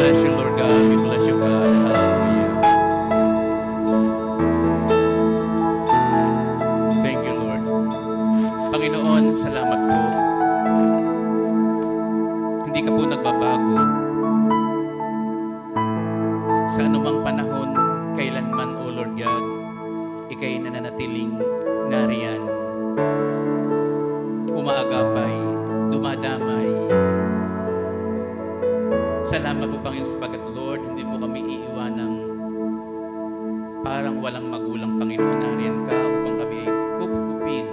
bless you, Lord God. We bless you, God. Hallelujah. Thank you, Lord. Panginoon, salamat po. Hindi ka po nagbabago. Sa anumang panahon, kailanman, O Lord God, ikay nananatiling nariyan. Umaagapay, dumadamay. Salamat po, Panginoon, sapagat, Lord, hindi mo kami iiwanang parang walang magulang, Panginoon. Nariyan ka upang kami ay kupkupin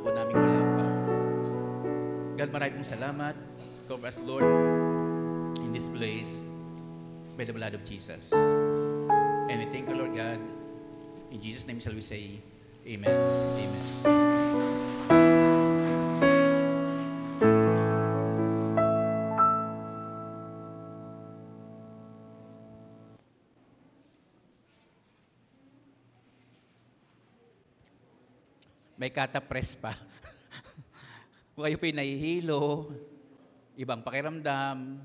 po namin wala pa. God, marami pong salamat. Cover us, Lord, in this place by the blood of Jesus. And we thank you, Lord God. In Jesus' name shall we say, Amen. Amen. May kata-press pa. Kung kayo po'y nahihilo, ibang pakiramdam,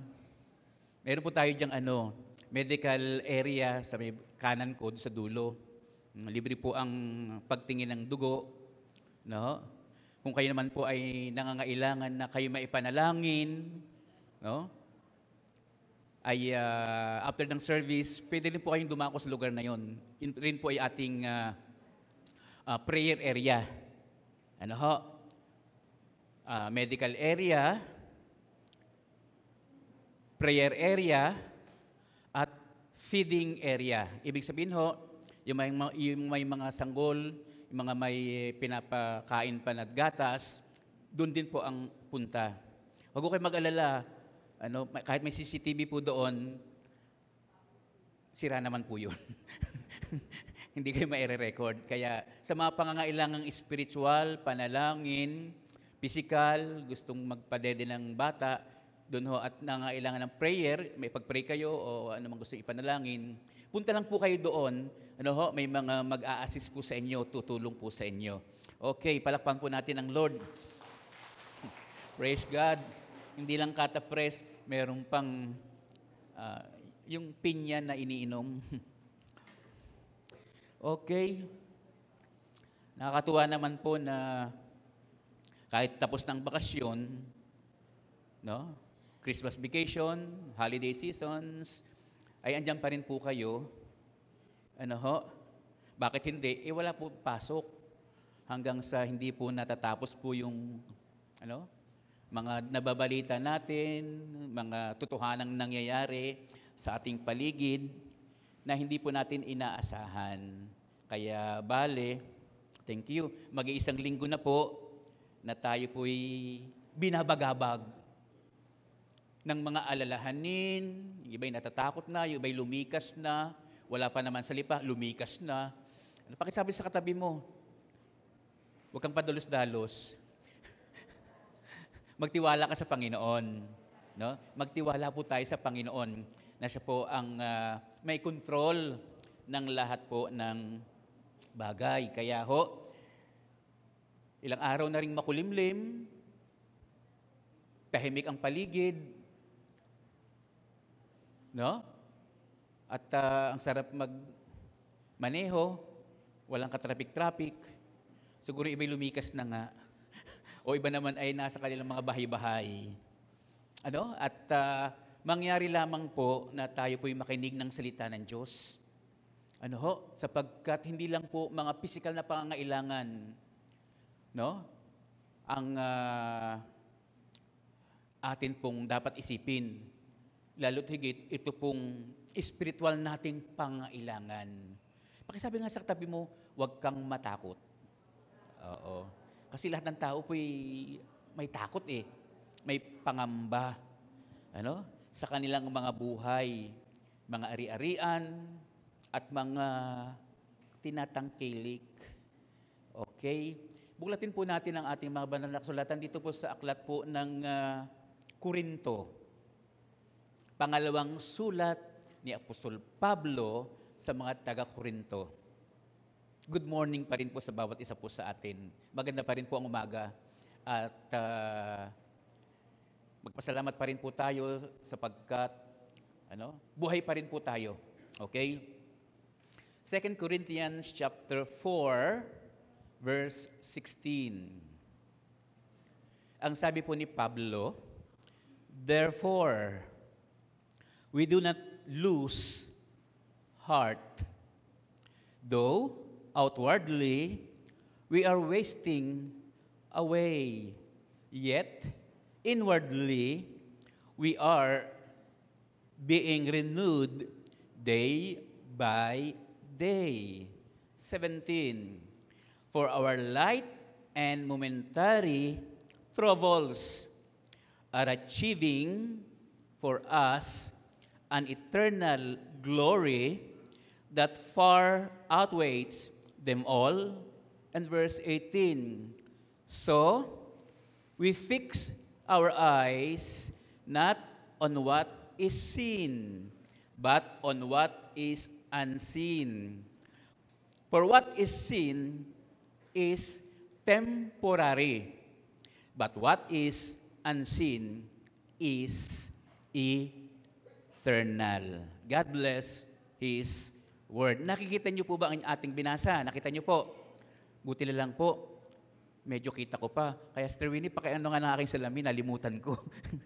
meron po tayo diyang ano, medical area sa may kanan ko sa dulo. Libre po ang pagtingin ng dugo. No? Kung kayo naman po ay nangangailangan na kayo maipanalangin, no? ay ah, after ng service, pwede rin po kayong dumako sa lugar na yon. Yun rin po ay ating ah, ah, prayer area. Ano ho? Ah, medical area, prayer area, at feeding area. Ibig sabihin ho, yung may, yung may mga sanggol, yung mga may pinapakain pa na gatas, doon din po ang punta. Huwag ko kayo mag-alala, ano, kahit may CCTV po doon, sira naman po yun. Hindi kayo maire-record. Kaya sa mga pangangailangang spiritual, panalangin, physical, gustong magpadede ng bata, doon ho at nangailangan ng prayer, may pag-pray kayo o ano man gusto ipanalangin, punta lang po kayo doon. Ano ho, may mga mag-a-assist po sa inyo, tutulong po sa inyo. Okay, palakpan po natin ang Lord. Praise God. Hindi lang kata press, meron pang ah, yung pinya na iniinom. okay. Nakakatuwa naman po na kahit tapos ng bakasyon, no? Christmas vacation, holiday seasons, ay andyan pa rin po kayo. Ano ho? Bakit hindi? Eh wala po pasok hanggang sa hindi po natatapos po yung ano, mga nababalita natin, mga totohanang nangyayari sa ating paligid na hindi po natin inaasahan. Kaya bale, thank you. Mag-iisang linggo na po na tayo po'y binabagabag ng mga alalahanin, yung iba'y natatakot na, yung iba'y lumikas na, wala pa naman sa lipa, lumikas na. Ano pakisabi sa katabi mo? Huwag kang padalos-dalos. Magtiwala ka sa Panginoon. No? Magtiwala po tayo sa Panginoon na siya po ang ah, may control ng lahat po ng bagay. Kaya ho, Ilang araw na rin makulimlim, tahimik ang paligid, no? At ah, ang sarap mag maneho, walang katrafik-traffic. Siguro iba'y lumikas na nga. o iba naman ay nasa kanilang mga bahay-bahay. Ano? At ah, mangyari lamang po na tayo po'y makinig ng salita ng Diyos. Ano ho? Sapagkat hindi lang po mga physical na pangangailangan, no? Ang ah, atin pong dapat isipin. Lalo't higit, ito pong spiritual nating pangailangan. Pakisabi nga sa katabi mo, huwag kang matakot. Oo. Kasi lahat ng tao po'y may takot eh. May pangamba. Ano? Sa kanilang mga buhay, mga ari-arian, at mga tinatangkilik. Okay? Buglatin po natin ang ating mga banal na kasulatan dito po sa aklat po ng Korinto. Pangalawang sulat ni Apostol Pablo sa mga taga-Korinto. Good morning pa rin po sa bawat isa po sa atin. Maganda pa rin po ang umaga. At ah, magpasalamat pa rin po tayo sapagkat ano, buhay pa rin po tayo. Okay? 2 Corinthians chapter 4 verse 16. Ang sabi po ni Pablo, Therefore, we do not lose heart, though outwardly we are wasting away, yet inwardly we are being renewed day by day. 17. For our light and momentary troubles are achieving for us an eternal glory that far outweighs them all. And verse 18 So we fix our eyes not on what is seen, but on what is unseen. For what is seen is temporary, but what is unseen is eternal. God bless His Word. Nakikita niyo po ba ang ating binasa? Nakita niyo po? Buti lang po. Medyo kita ko pa. Kaya Sister Winnie, pakiano nga ng aking salamin, nalimutan ko.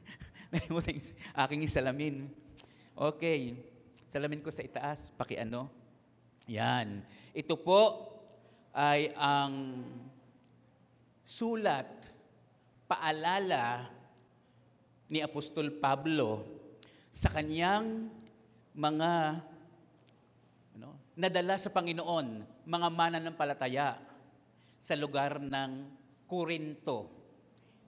nalimutan yung aking salamin. Okay. Salamin ko sa itaas, pakiano. Yan. Ito po ay ang sulat, paalala ni Apostol Pablo sa kanyang mga ano, nadala sa Panginoon, mga mananampalataya sa lugar ng Korinto.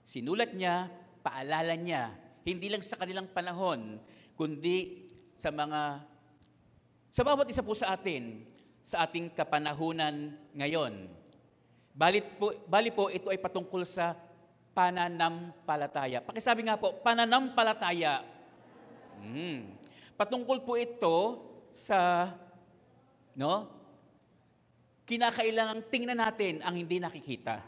Sinulat niya, paalala niya, hindi lang sa kanilang panahon, kundi sa mga sa bawat isa po sa atin, sa ating kapanahunan ngayon. Balit po, bali po, ito ay patungkol sa pananampalataya. Pakisabi nga po, pananampalataya. Hmm. Patungkol po ito sa, no, kinakailangang tingnan natin ang hindi nakikita.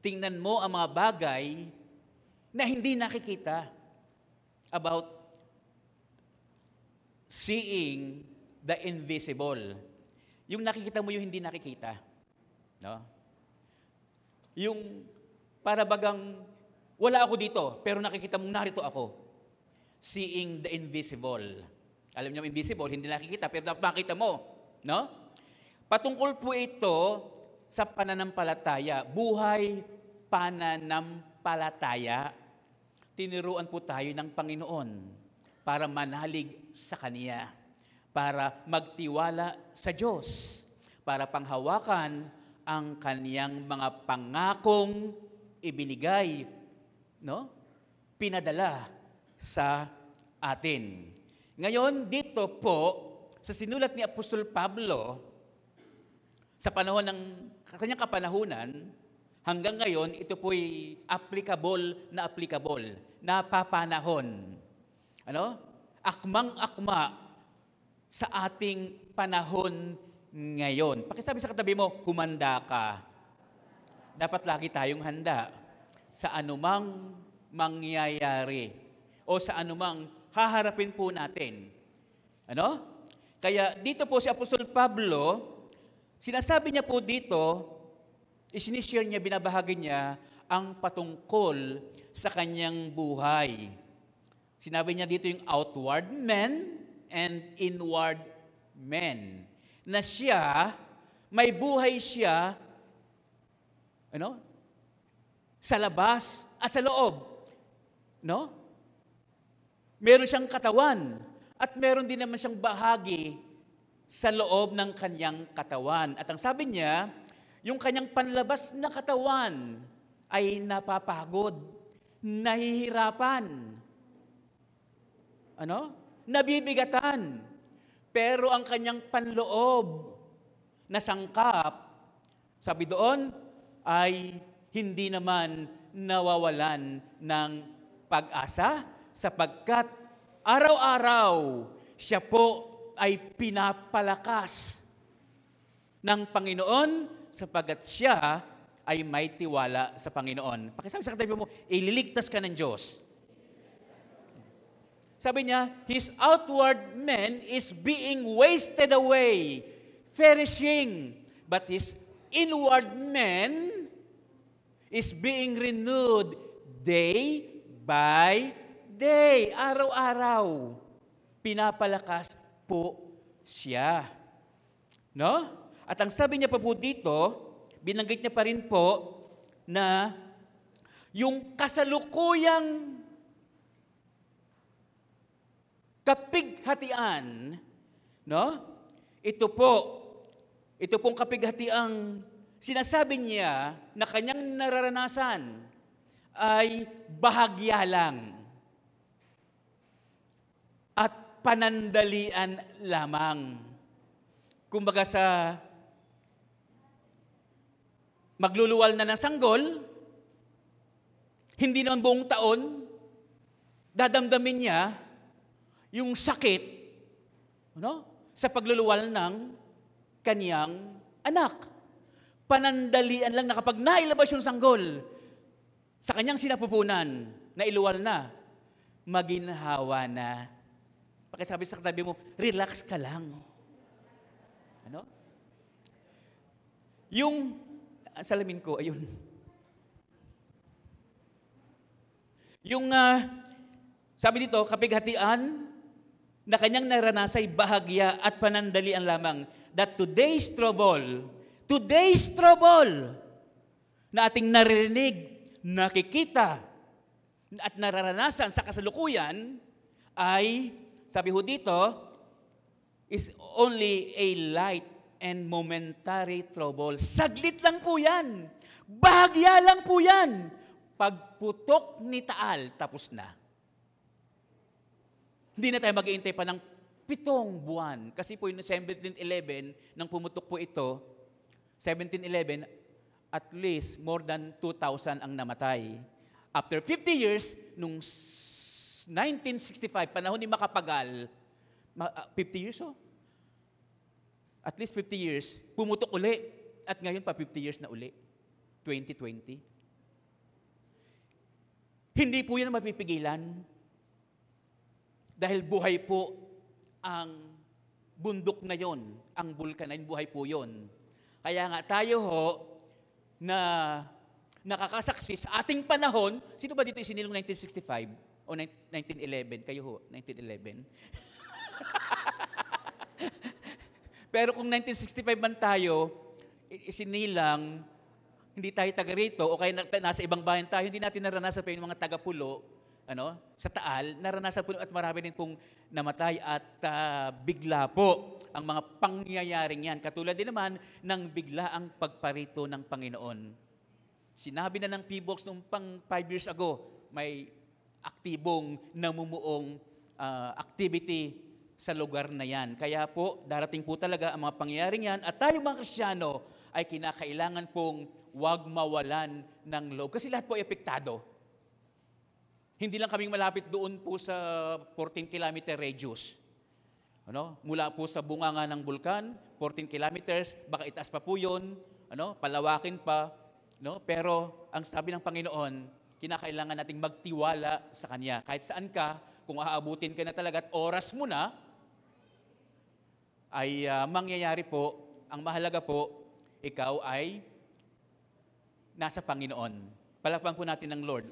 Tingnan mo ang mga bagay na hindi nakikita about seeing the invisible. Yung nakikita mo yung hindi nakikita. No? Yung para bagang wala ako dito, pero nakikita mong narito ako. Seeing the invisible. Alam niyo, invisible, hindi nakikita, pero makita mo. No? Patungkol po ito sa pananampalataya. Buhay pananampalataya. Tiniruan po tayo ng Panginoon para manalig sa Kanya, para magtiwala sa Diyos, para panghawakan ang Kaniyang mga pangakong ibinigay, no? pinadala sa atin. Ngayon, dito po, sa sinulat ni Apostol Pablo, sa panahon ng kanyang kapanahunan, hanggang ngayon, ito po'y applicable na applicable, napapanahon. Ano? Akmang-akma sa ating panahon ngayon. Pakisabi sa katabi mo, humanda ka. Dapat lagi tayong handa sa anumang mangyayari o sa anumang haharapin po natin. Ano? Kaya dito po si Apostol Pablo, sinasabi niya po dito, isinishare niya, binabahagi niya ang patungkol sa kanyang buhay. Sinabi niya dito yung outward men and inward men. Na siya, may buhay siya, ano? Sa labas at sa loob. No? Meron siyang katawan at meron din naman siyang bahagi sa loob ng kanyang katawan. At ang sabi niya, yung kanyang panlabas na katawan ay napapagod, nahihirapan, ano? Nabibigatan. Pero ang kanyang panloob na sangkap, sabi doon, ay hindi naman nawawalan ng pag-asa sapagkat araw-araw siya po ay pinapalakas ng Panginoon sapagat siya ay may tiwala sa Panginoon. Pakisabi sa katabi mo, ililigtas ka ng Diyos. Sabi niya, his outward man is being wasted away, perishing, but his inward man is being renewed day by day, araw-araw. Pinapalakas po siya. No? At ang sabi niya pa po dito, binanggit niya pa rin po na yung kasalukuyang kapighatian, no? Ito po, ito pong kapighatiang sinasabi niya na kanyang nararanasan ay bahagya lang at panandalian lamang. Kumbaga sa magluluwal na ng sanggol, hindi naman buong taon, dadamdamin niya yung sakit ano, sa pagluluwal ng kaniyang anak. Panandalian lang na kapag nailabas yung sanggol sa kanyang sinapupunan, na iluwal na, maginhawa na. Pakisabi sa katabi mo, relax ka lang. Ano? Yung ang salamin ko, ayun. Yung, uh, sabi dito, kapighatian na kanyang naranasay bahagya at panandalian lamang that today's trouble, today's trouble na ating naririnig, nakikita, at nararanasan sa kasalukuyan ay, sabi ho dito, is only a light and momentary trouble. Saglit lang po yan. Bahagya lang po yan. Pagputok ni Taal, tapos na. Hindi na tayo mag-iintay pa ng pitong buwan. Kasi po yung 1711, nang pumutok po ito, 1711, at least more than 2,000 ang namatay. After 50 years, nung 1965, panahon ni Makapagal, 50 ah, years oh, at least 50 years, pumutok uli. At ngayon pa 50 years na uli. 2020. Hindi po yan mapipigilan. Dahil buhay po ang bundok na yon, ang bulkan na yun, buhay po yon. Kaya nga tayo ho, na nakakasaksi sa ating panahon, sino ba dito isinilong 1965 o 1911? Kayo ho, 1911. Pero kung 1965 man tayo, isinilang, hindi tayo taga rito, o kaya nasa ibang bayan tayo, hindi natin naranasan pa yung mga taga-pulo, ano, sa Taal, naranasan po at marami din pong namatay at uh, bigla po ang mga pangyayaring yan. Katulad din naman ng bigla ang pagparito ng Panginoon. Sinabi na ng PBOX nung pang five years ago, may aktibong namumuong uh, activity sa lugar na yan. Kaya po, darating po talaga ang mga pangyayaring yan at tayo mga Kristiyano ay kinakailangan pong wag mawalan ng loob. Kasi lahat po ay epektado. Hindi lang kaming malapit doon po sa 14 kilometer radius. Ano? Mula po sa bunganga ng bulkan, 14 kilometers, baka itaas pa po yun, ano, palawakin pa, no? Pero ang sabi ng Panginoon, kinakailangan nating magtiwala sa Kanya. Kahit saan ka, kung aabutin ka na talaga at oras mo na, ay uh, mangyayari po, ang mahalaga po, ikaw ay nasa Panginoon. Palakpan po natin ng Lord.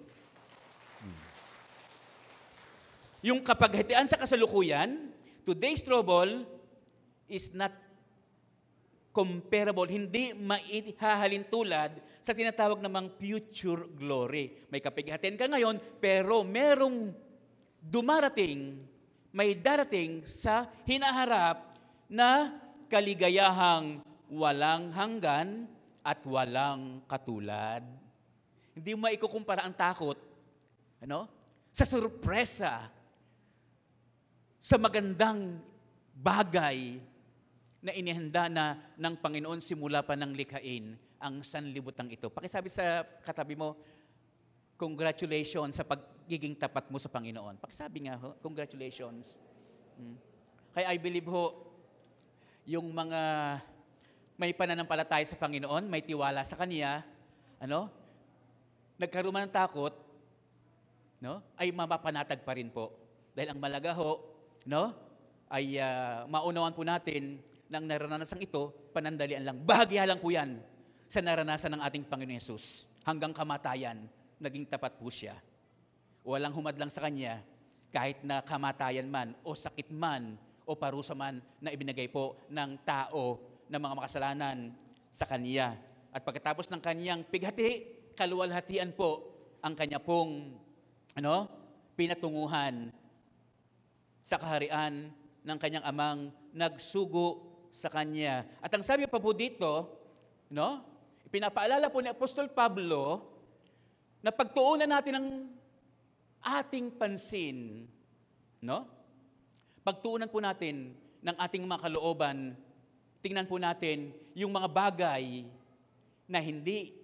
Hmm. Yung kapaghatian sa kasalukuyan, today's trouble is not comparable, hindi maihahalin tulad sa tinatawag namang future glory. May kapighatian ka ngayon, pero merong dumarating, may darating sa hinaharap na kaligayahang walang hanggan at walang katulad. Hindi mo maikukumpara ang takot ano? sa sorpresa, sa magandang bagay na inihanda na ng Panginoon simula pa ng likhain ang sanlibutan ito. Pakisabi sa katabi mo, congratulations sa pagiging tapat mo sa Panginoon. Pakisabi nga ho, congratulations. Hmm. Kaya I believe ho, yung mga may pananampalataya sa Panginoon, may tiwala sa Kanya, ano, nagkaroon man ng takot, no, ay mapapanatag pa rin po. Dahil ang malaga ho, no, ay uh, maunawan po natin ng naranasan ito, panandalian lang. Bahagya lang po yan sa naranasan ng ating Panginoon Yesus. Hanggang kamatayan, naging tapat po siya. Walang humadlang sa Kanya, kahit na kamatayan man, o sakit man, o parusa man na ibinigay po ng tao ng mga makasalanan sa Kanya. At pagkatapos ng Kanyang pighati, kaluwalhatian po ang Kanya pong ano, pinatunguhan sa kaharian ng Kanyang amang nagsugo sa kanya. At ang sabi pa po dito, no? Ipinapaalala po ni Apostol Pablo na pagtuunan natin ang ating pansin, no? Pagtuunan po natin ng ating mga kalooban, tingnan po natin yung mga bagay na hindi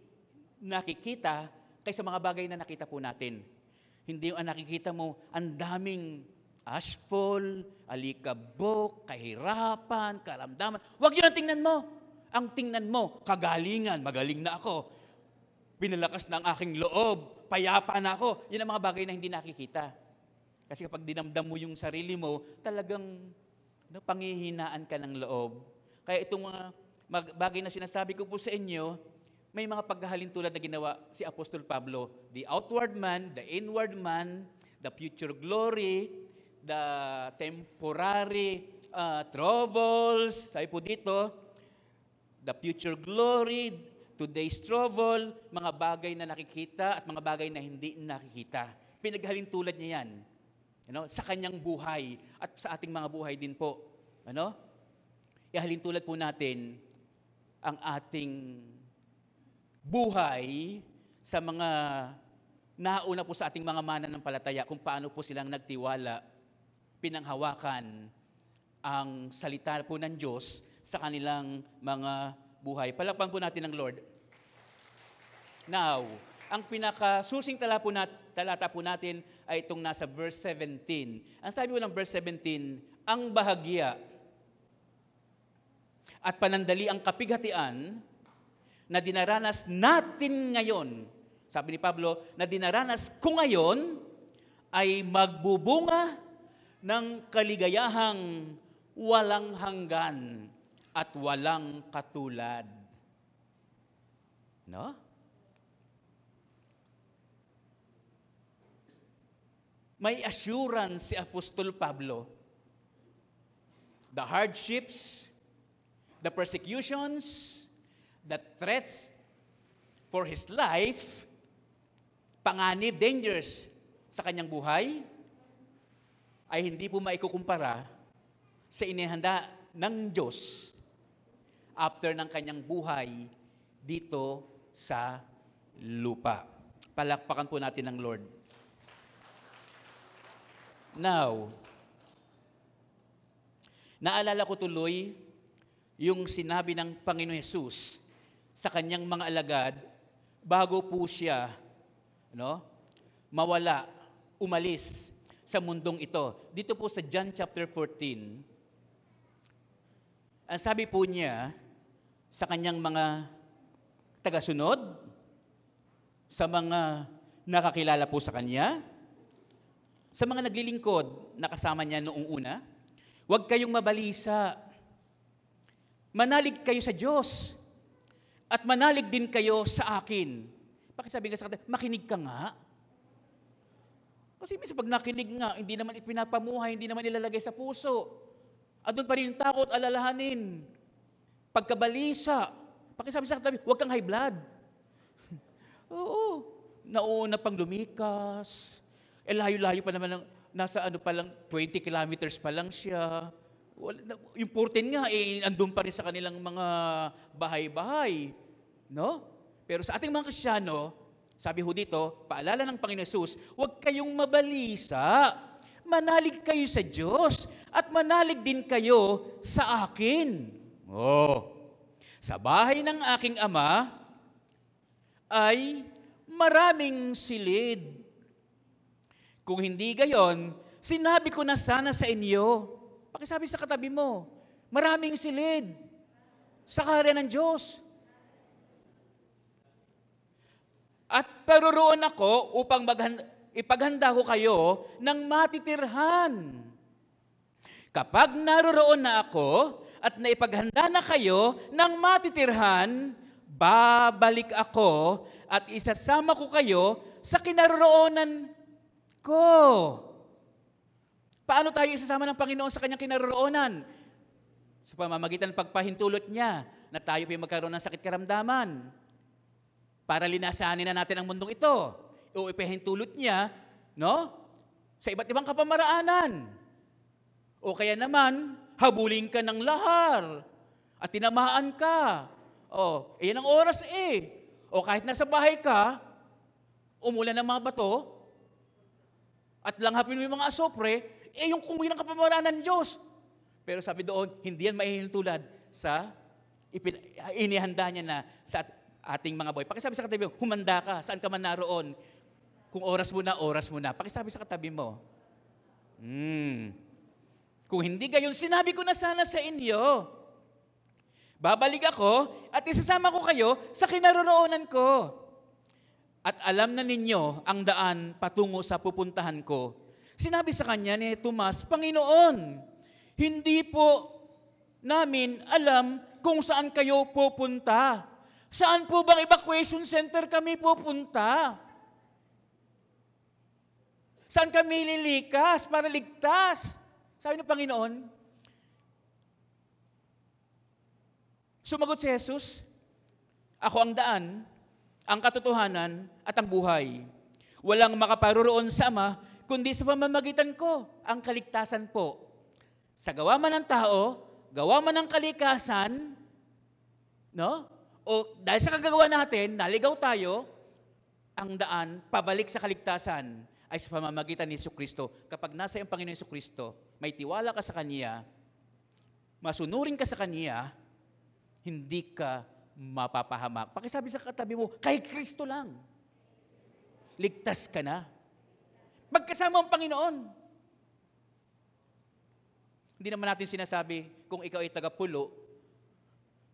nakikita kaysa mga bagay na nakita po natin. Hindi yung nakikita mo, ang daming ashfall, alikabok, kahirapan, karamdaman. Huwag yun ang tingnan mo. Ang tingnan mo, kagalingan, magaling na ako. Pinalakas na ang aking loob, payapa na ako. Yan ang mga bagay na hindi nakikita. Kasi kapag dinamdam mo yung sarili mo, talagang no, pangihinaan ka ng loob. Kaya itong mga bagay na sinasabi ko po sa inyo, may mga paghahalin tulad na ginawa si Apostol Pablo. The outward man, the inward man, the future glory, the temporary uh, troubles, sabi po dito, the future glory, today's trouble, mga bagay na nakikita at mga bagay na hindi nakikita. Pinaghalin tulad niya yan. Ano, sa kanyang buhay at sa ating mga buhay din po. Ano? Ihalin tulad po natin ang ating buhay sa mga nauna po sa ating mga mananampalataya kung paano po silang nagtiwala pinanghawakan ang salita po ng Diyos sa kanilang mga buhay. Palakpan po natin ng Lord. Now, ang pinakasusing tala po nat, talata po natin ay itong nasa verse 17. Ang sabi po ng verse 17, ang bahagya at panandali ang kapighatian na dinaranas natin ngayon, sabi ni Pablo, na dinaranas ko ngayon ay magbubunga ng kaligayahang walang hanggan at walang katulad. No? May assurance si Apostol Pablo. The hardships, the persecutions, the threats for his life, panganib, dangers sa kanyang buhay, ay hindi po maikukumpara sa inihanda ng Diyos after ng kanyang buhay dito sa lupa. Palakpakan po natin ng Lord. Now, naalala ko tuloy yung sinabi ng Panginoon Yesus sa kanyang mga alagad bago po siya no, mawala, umalis sa mundong ito. Dito po sa John chapter 14, Ang sabi po niya sa kanyang mga tagasunod, sa mga nakakilala po sa kanya, sa mga naglilingkod na kasama niya noong una, huwag kayong mabalisa. Manalig kayo sa Diyos at manalig din kayo sa akin. Pakisabi nga sa kanila, makinig ka nga. Kasi minsan pag nakinig nga, hindi naman ipinapamuhay, hindi naman ilalagay sa puso. Andun pa rin yung takot, alalahanin. Pagkabalisa. Pakisabi sa katabi, huwag kang high blood. Oo. Nauna pang lumikas. Eh layo-layo pa naman, ng, nasa ano pa lang, 20 kilometers pa lang siya. Yung 14 nga, eh, andun pa rin sa kanilang mga bahay-bahay. No? Pero sa ating mga Krisyano, sabi ho dito, paalala ng Panginoon Jesus, huwag kayong mabalisa. Manalig kayo sa Diyos at manalig din kayo sa akin. Oh. Sa bahay ng aking ama ay maraming silid. Kung hindi gayon, sinabi ko na sana sa inyo. Pakisabi sa katabi mo, maraming silid sa karya ng Diyos. At paroroon ako upang maghanda, ipaghanda ko kayo ng matitirhan. Kapag naroroon na ako at naipaghanda na kayo ng matitirhan, babalik ako at isasama ko kayo sa kinaroroonan ko. Paano tayo isasama ng Panginoon sa kanyang kinaroroonan? Sa pamamagitan ng pagpahintulot niya na tayo pa magkaroon ng sakit karamdaman. Para linasanin na natin ang mundong ito. O ipahintulot niya, no? Sa iba't ibang kapamaraanan. O kaya naman, habulin ka ng lahar at tinamaan ka. O, iyan ang oras eh. O kahit nasa bahay ka, umulan ng mga bato, at langhapin mo yung mga asopre, eh yung kumuhi ng kapamaraanan ng Diyos. Pero sabi doon, hindi yan mahihintulad sa ipin, inihanda niya na sa ating mga boy. Pakisabi sa katabi mo, humanda ka, saan ka man naroon. Kung oras mo na, oras mo na. Pakisabi sa katabi mo, hmm, kung hindi gayon, sinabi ko na sana sa inyo, babalik ako at isasama ko kayo sa kinaroroonan ko. At alam na ninyo ang daan patungo sa pupuntahan ko. Sinabi sa kanya ni Tomas, Panginoon, hindi po namin alam kung saan kayo pupunta. Saan po bang evacuation center kami pupunta? Saan kami lilikas para ligtas? Sabi ng Panginoon, sumagot si Jesus, ako ang daan, ang katotohanan at ang buhay. Walang makaparoroon sa Ama, kundi sa pamamagitan ko, ang kaligtasan po. Sa gawa man ng tao, gawa man ng kalikasan, no? O dahil sa kagagawa natin, naligaw tayo, ang daan pabalik sa kaligtasan ay sa pamamagitan ni Yesu Kristo. Kapag nasa ang Panginoon Yesu Kristo, may tiwala ka sa Kanya, masunurin ka sa Kanya, hindi ka mapapahamak. Pakisabi sa katabi mo, kay Kristo lang. Ligtas ka na. Magkasama ang Panginoon. Hindi naman natin sinasabi, kung ikaw ay taga-pulo,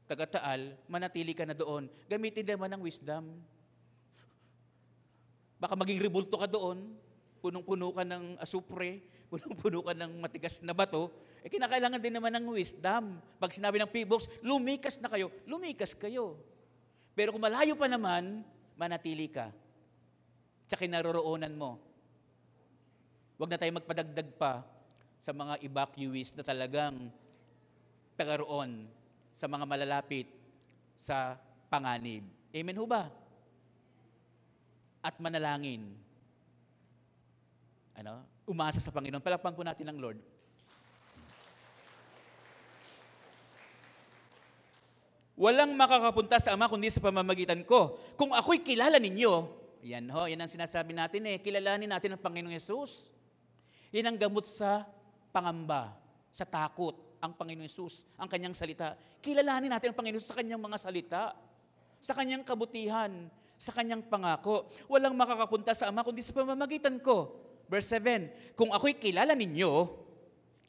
taga-taal, manatili ka na doon. Gamitin naman ng wisdom. Baka maging rebulto ka doon, punong-puno ka ng asupre, punong-puno ka ng matigas na bato, eh kinakailangan din naman ng wisdom. Pag sinabi ng P-box, lumikas na kayo, lumikas kayo. Pero kung malayo pa naman, manatili ka. Sa kinaroroonan mo. Huwag na tayo magpadagdag pa sa mga evacuees na talagang tagaroon sa mga malalapit sa panganib. Amen ho ba? At manalangin. Ano? Umasa sa Panginoon. Palakpan po natin ang Lord. Walang makakapunta sa Ama kundi sa pamamagitan ko. Kung ako'y kilala ninyo, yan ho, yan ang sinasabi natin eh, kilalanin natin ang Panginoong Yesus. Yan ang gamot sa pangamba, sa takot, ang Panginoong Yesus, ang kanyang salita. Kilalanin natin ang Panginoon sa kanyang mga salita, sa kanyang kabutihan, sa kanyang pangako. Walang makakapunta sa Ama kundi sa pamamagitan ko. Verse 7, Kung ako'y kilala ninyo,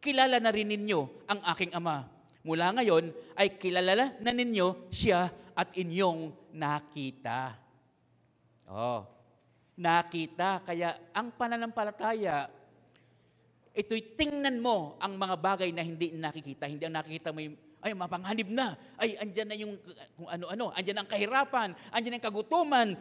kilala na rin ninyo ang aking Ama. Mula ngayon ay kilala na ninyo siya at inyong nakita. Oh, nakita. Kaya ang pananampalataya, ito'y tingnan mo ang mga bagay na hindi nakikita. Hindi ang nakikita mo yung, ay, mapanganib na. Ay, andyan na yung kung ano-ano. Andyan ang kahirapan. Andyan ang kagutuman.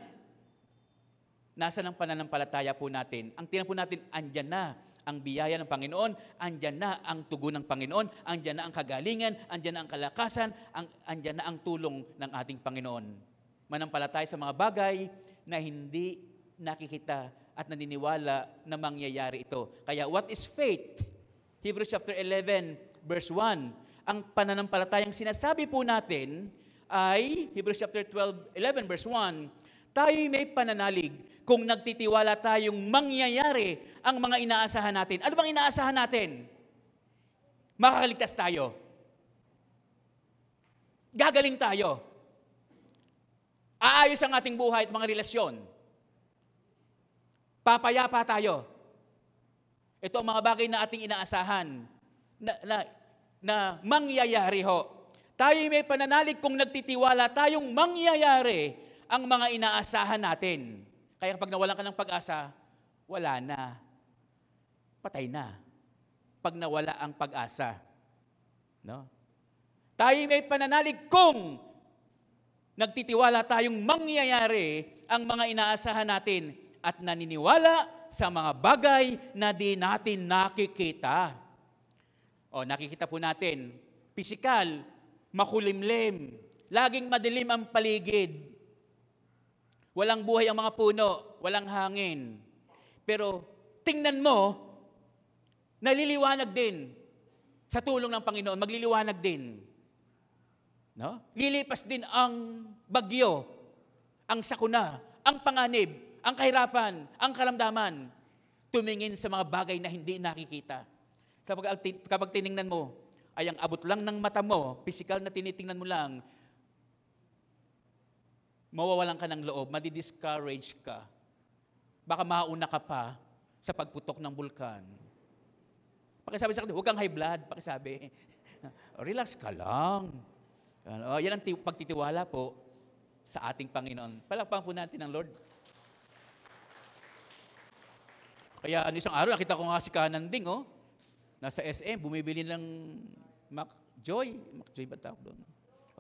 Nasa ng pananampalataya po natin. Ang tinan po natin, andyan na ang biyaya ng Panginoon, andyan na ang tugon ng Panginoon, andyan na ang kagalingan, andyan na ang kalakasan, ang, andyan na ang tulong ng ating Panginoon. Manampalataya sa mga bagay na hindi nakikita at naniniwala na mangyayari ito. Kaya what is faith? Hebrews chapter 11 verse 1. Ang pananampalatayang sinasabi po natin ay Hebrews chapter 12 11 verse 1. Tayo may pananalig kung nagtitiwala tayong mangyayari ang mga inaasahan natin. Ano bang inaasahan natin? Makakaligtas tayo. Gagaling tayo. Aayos ang ating buhay at mga relasyon. Papayapa tayo. Ito ang mga bagay na ating inaasahan na, na, na mangyayari ho. Tayo may pananalig kung nagtitiwala tayong mangyayari ang mga inaasahan natin. Kaya kapag nawalan ka ng pag-asa, wala na. Patay na. Pag nawala ang pag-asa. No? Tayo may pananalig kung nagtitiwala tayong mangyayari ang mga inaasahan natin at naniniwala sa mga bagay na di natin nakikita. O nakikita po natin, pisikal, makulimlim, laging madilim ang paligid, Walang buhay ang mga puno, walang hangin. Pero tingnan mo, naliliwanag din sa tulong ng Panginoon, magliliwanag din. No? Lilipas din ang bagyo, ang sakuna, ang panganib, ang kahirapan, ang kalamdaman. Tumingin sa mga bagay na hindi nakikita. Kapag, kapag tiningnan mo, ay ang abot lang ng mata mo, physical na tinitingnan mo lang, mawawalan ka ng loob, madi-discourage ka. Baka mauna ka pa sa pagputok ng bulkan. Pakisabi sa akin, huwag kang high blood. Pakisabi, relax ka lang. Ano, yan ang pagtitiwala po sa ating Panginoon. Palakpan po natin ang Lord. Kaya ano isang araw, nakita ko nga si Kananding, oh. Nasa SM, bumibili ng Mac Joy. Mac Joy ba tawag doon?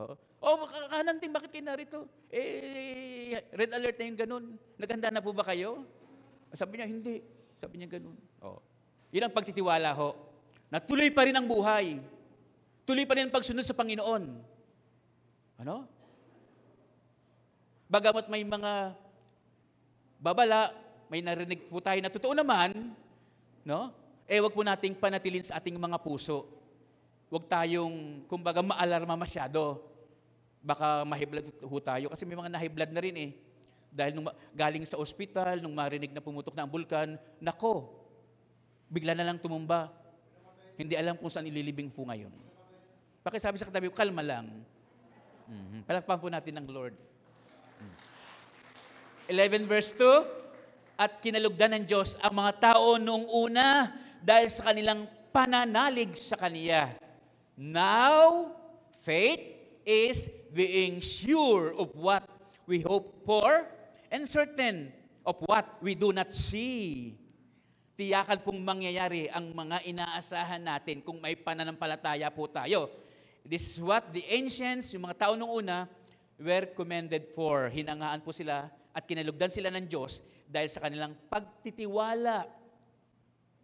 Oo. Oh, kakananting, bakit kayo narito? Eh, red alert na yung ganun. Naghanda na po ba kayo? Sabi niya, hindi. Sabi niya ganun. Oh. Yun ang pagtitiwala ho. Na tuloy pa rin ang buhay. Tuloy pa rin ang pagsunod sa Panginoon. Ano? Bagamat may mga babala, may narinig po tayo na totoo naman, no? Eh, wag po nating panatilin sa ating mga puso Huwag tayong, kumbaga, maalarma masyado. Baka mahiblad ho tayo. Kasi may mga nahiblad na rin eh. Dahil nung galing sa ospital, nung marinig na pumutok na ang bulkan, nako, bigla na lang tumumba. Hindi alam kung saan ililibing po ngayon. Pakisabi sa katabi ko, kalma lang. Mm-hmm. Palakpan po natin ng Lord. 11 verse 2, At kinalugdan ng Diyos ang mga tao noong una dahil sa kanilang pananalig sa Kaniya. Now, faith is being sure of what we hope for and certain of what we do not see. Tiyakan pong mangyayari ang mga inaasahan natin kung may pananampalataya po tayo. This is what the ancients, yung mga tao nung una, were commended for. Hinangaan po sila at kinalugdan sila ng Diyos dahil sa kanilang pagtitiwala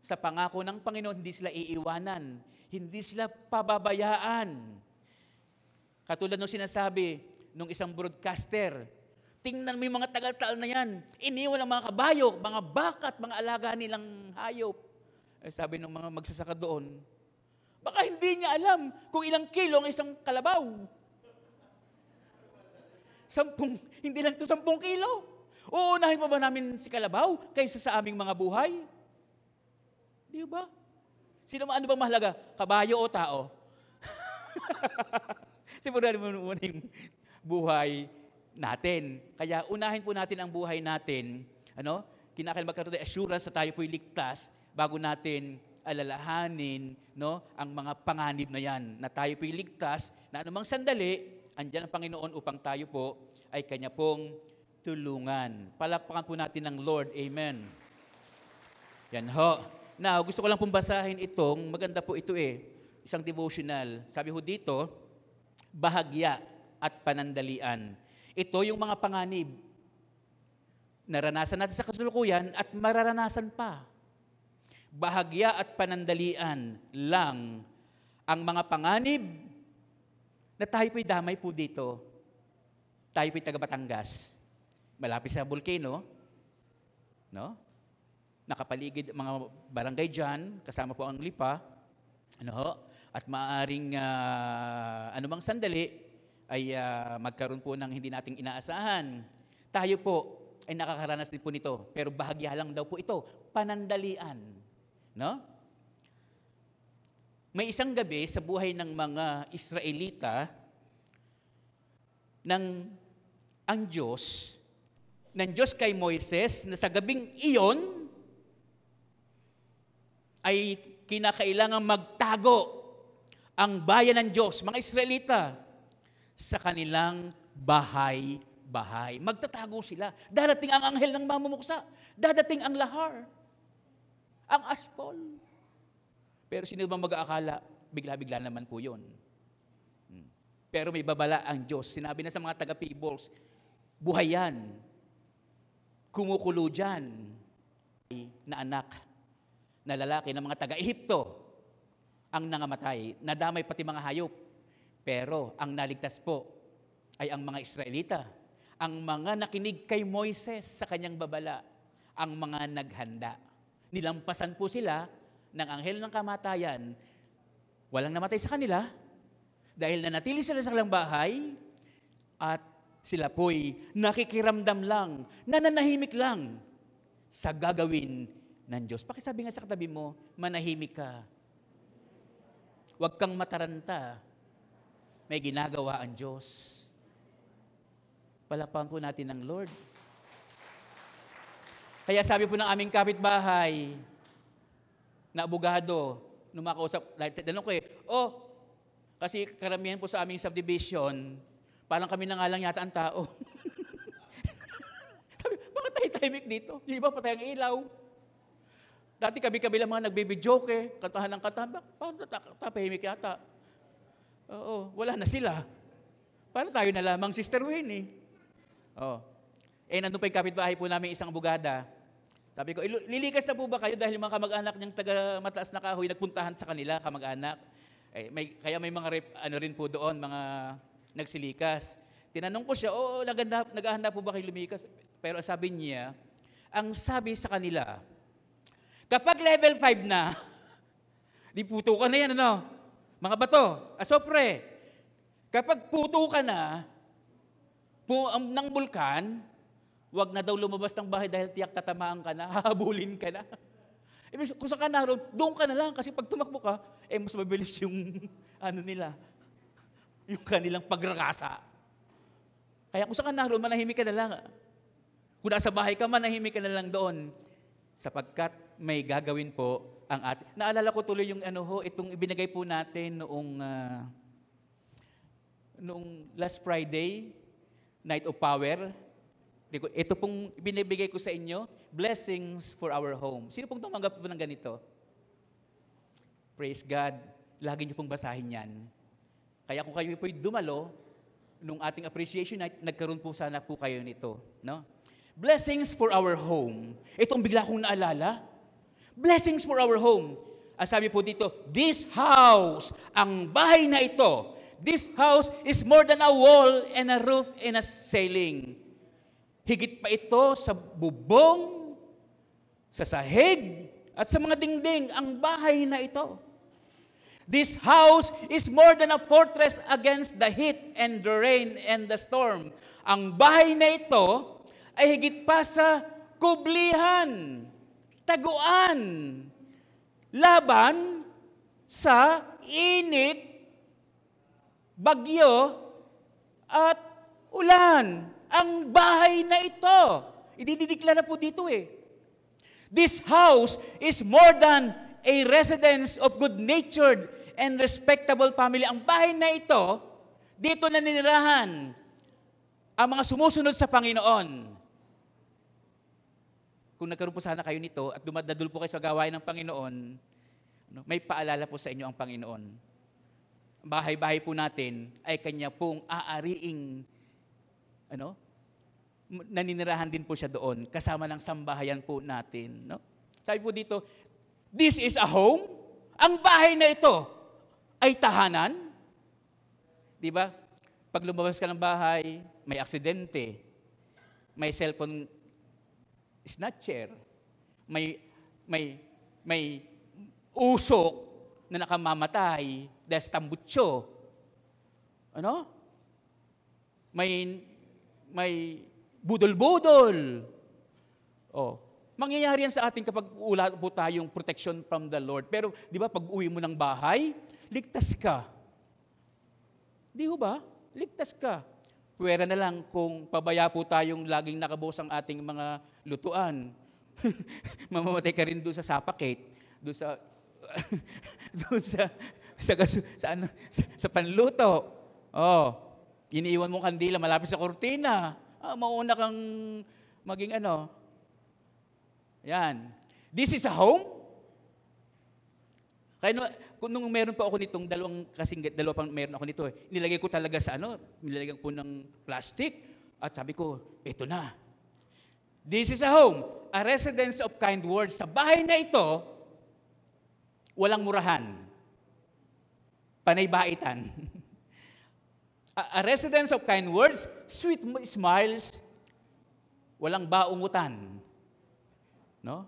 sa pangako ng Panginoon, hindi sila iiwanan hindi sila pababayaan. Katulad ng sinasabi nung isang broadcaster, tingnan mo yung mga tagal-taal na yan. Iniwan ang mga kabayo, mga bakat, mga alaga nilang hayop. Eh, sabi ng mga magsasaka doon, baka hindi niya alam kung ilang kilo ang isang kalabaw. Sampung, hindi lang to sampung kilo. Uunahin pa ba namin si kalabaw kaysa sa aming mga buhay? Di ba? Sino ano bang mahalaga? Kabayo o tao? Sigurado mo muna yung buhay natin. Kaya unahin po natin ang buhay natin. Ano? Kinakailangan magkaroon ng assurance na tayo po'y ligtas bago natin alalahanin no, ang mga panganib na yan, na tayo po'y ligtas, na anumang sandali, andyan ang Panginoon upang tayo po ay Kanya pong tulungan. Palakpakan po natin ng Lord. Amen. Yan ho. Now, gusto ko lang pong basahin itong, maganda po ito eh, isang devotional. Sabi ho dito, bahagya at panandalian. Ito yung mga panganib. Naranasan natin sa kasulukuyan at mararanasan pa bahagya at panandalian lang ang mga panganib na tayo po'y damay po dito. Tayo po'y taga Batangas. Malapit sa volcano, no? Nakapaligid mga barangay dyan, kasama po ang lipa, ano at maaring uh, anumang sandali ay uh, magkaroon po ng hindi nating inaasahan. Tayo po ay nakakaranas din po nito, pero bahagya lang daw po ito, panandalian. No? May isang gabi sa buhay ng mga Israelita ng ang Diyos, ng Diyos kay Moises na sa gabing iyon ay kinakailangan magtago ang bayan ng Diyos, mga Israelita, sa kanilang bahay-bahay. Magtatago sila. Dadating ang anghel ng mamumuksa. Dadating ang lahar ang aspol. Pero sino ba mag-aakala? Bigla-bigla naman po yun. Pero may babala ang Diyos. Sinabi na sa mga taga-Peebles, buhay yan. Kumukulo dyan. Na anak na lalaki ng mga taga-Ehipto ang nangamatay. Nadamay pati mga hayop. Pero ang naligtas po ay ang mga Israelita. Ang mga nakinig kay Moises sa kanyang babala. Ang mga naghanda nilampasan po sila ng anghel ng kamatayan. Walang namatay sa kanila dahil nanatili sila sa kanilang bahay at sila po'y nakikiramdam lang, nananahimik lang sa gagawin ng Diyos. Pakisabi nga sa katabi mo, manahimik ka. Huwag kang mataranta. May ginagawa ang Diyos. Palapakan po natin ng Lord. Kaya sabi po ng aming kapitbahay, na abogado, nung makausap, tanong ko eh, oh, kasi karamihan po sa aming subdivision, parang kami na nga lang yata ang tao. sabi, bakit tayo tahimik dito? Yung iba patay ang ilaw. Dati kabi-kabi lang mga nagbibidyoke, eh, kantahan ng kanta, parang tapahimik yata. Oo, wala na sila. Para tayo na lamang, Sister Winnie. Oh. Eh, nandun pa yung kapitbahay po namin isang bugada. Sabi ko, lilikas na po ba kayo dahil mga kamag-anak niyang taga mataas na kahoy nagpuntahan sa kanila, kamag-anak? Eh, may, kaya may mga rep, ano rin po doon, mga nagsilikas. Tinanong ko siya, oo, oh, naghahanda po ba kayo lumikas? Pero sabi niya, ang sabi sa kanila, kapag level 5 na, di puto ka na yan, ano? Mga bato, asopre, kapag puto ka na, po, um, ng bulkan, Huwag na daw lumabas ng bahay dahil tiyak tatamaan ka na, hahabulin ka na. Ibig, kung saan ka doon ka na lang kasi pag tumakbo ka, eh mas mabilis yung ano nila, yung kanilang pagrakasa. Kaya kung saan ka manahimik ka na lang. Kung nasa bahay ka, manahimik ka na lang doon. Sapagkat may gagawin po ang ating. Naalala ko tuloy yung ano ho, itong ibinigay po natin noong uh, noong last Friday, Night of Power, ito pong binibigay ko sa inyo, blessings for our home. Sino pong tumanggap po ng ganito? Praise God. Lagi niyo pong basahin yan. Kaya kung kayo po'y dumalo, nung ating appreciation night, nagkaroon po sana po kayo nito. No? Blessings for our home. Itong bigla kong naalala. Blessings for our home. Ang sabi po dito, this house, ang bahay na ito, this house is more than a wall and a roof and a ceiling. Higit pa ito sa bubong, sa sahig, at sa mga dingding, ang bahay na ito. This house is more than a fortress against the heat and the rain and the storm. Ang bahay na ito ay higit pa sa kublihan, taguan, laban sa init, bagyo, at ulan ang bahay na ito. Ididideklara po dito eh. This house is more than a residence of good-natured and respectable family. Ang bahay na ito, dito na ninirahan ang mga sumusunod sa Panginoon. Kung nagkaroon po sana kayo nito at dumadadul po kayo sa gawain ng Panginoon, ano, may paalala po sa inyo ang Panginoon. Bahay-bahay po natin ay kanya pong aariing ano, naninirahan din po siya doon kasama ng sambahayan po natin. No? Sabi po dito, this is a home. Ang bahay na ito ay tahanan. Di ba? Pag lumabas ka ng bahay, may aksidente, may cellphone snatcher, may may may usok na nakamamatay dahil sa tambutso. Ano? May may budol-budol. Oh, mangyayari yan sa atin kapag ula po tayong protection from the Lord. Pero di ba pag uwi mo ng bahay, ligtas ka. Di ba? Ligtas ka. Pwera na lang kung pabaya po tayong laging nakabos ang ating mga lutuan. Mamamatay ka rin doon sa sapakate, doon sa doon sa sa, sa, ano, sa, sa panluto. Oh, iniiwan mo kandila malapit sa kortina. Ah, mauna kang maging ano. Yan. This is a home. Kaya no, kung nung meron pa ako nitong dalawang kasing dalawa pang meron ako nito, eh, nilagay ko talaga sa ano, nilagay ko ng plastic at sabi ko, ito na. This is a home, a residence of kind words. Sa bahay na ito, walang murahan. Panay baitan. a, residence of kind words, sweet smiles, walang baungutan. No?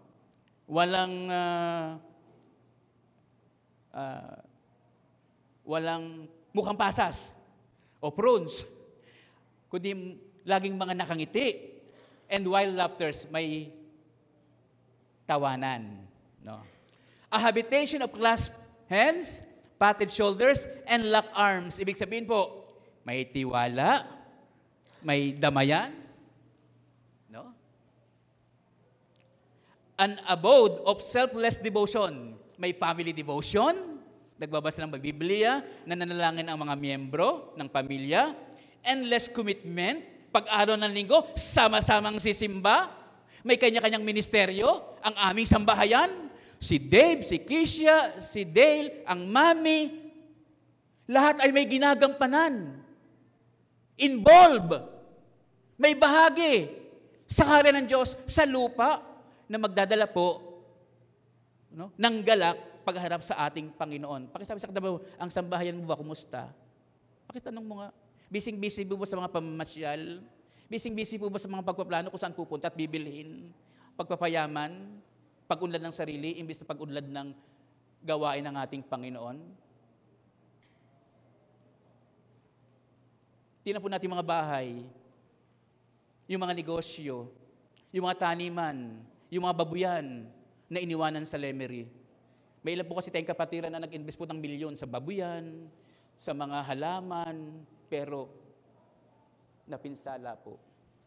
Walang uh, uh, walang mukhang pasas o prunes, kundi laging mga nakangiti. And while laughters, may tawanan. No? A habitation of clasped hands, patted shoulders, and locked arms. Ibig sabihin po, may tiwala, may damayan, no? An abode of selfless devotion. May family devotion, nagbabasa ng Biblia, nananalangin ang mga miyembro ng pamilya, endless commitment, pag-araw ng linggo, sama-samang sisimba, may kanya-kanyang ministeryo, ang aming sambahayan, si Dave, si Kisha, si Dale, ang mami, lahat ay may ginagampanan. Involve. May bahagi sa karya ng Diyos sa lupa na magdadala po no, ng galak pagharap sa ating Panginoon. Pakisabi sa katabi ang sambahayan mo ba, kumusta? Pakitanong mo nga, Bising-busy po ba sa mga pamamasyal? Bising-busy po ba sa mga pagpaplano kung saan pupunta at bibilhin? Pagpapayaman? Pag-unlad ng sarili, imbis na pag-unlad ng gawain ng ating Panginoon? Tingnan po natin mga bahay, yung mga negosyo, yung mga taniman, yung mga babuyan na iniwanan sa Lemery. May ilan po kasi tayong kapatiran na nag-invest po ng milyon sa babuyan, sa mga halaman, pero napinsala po.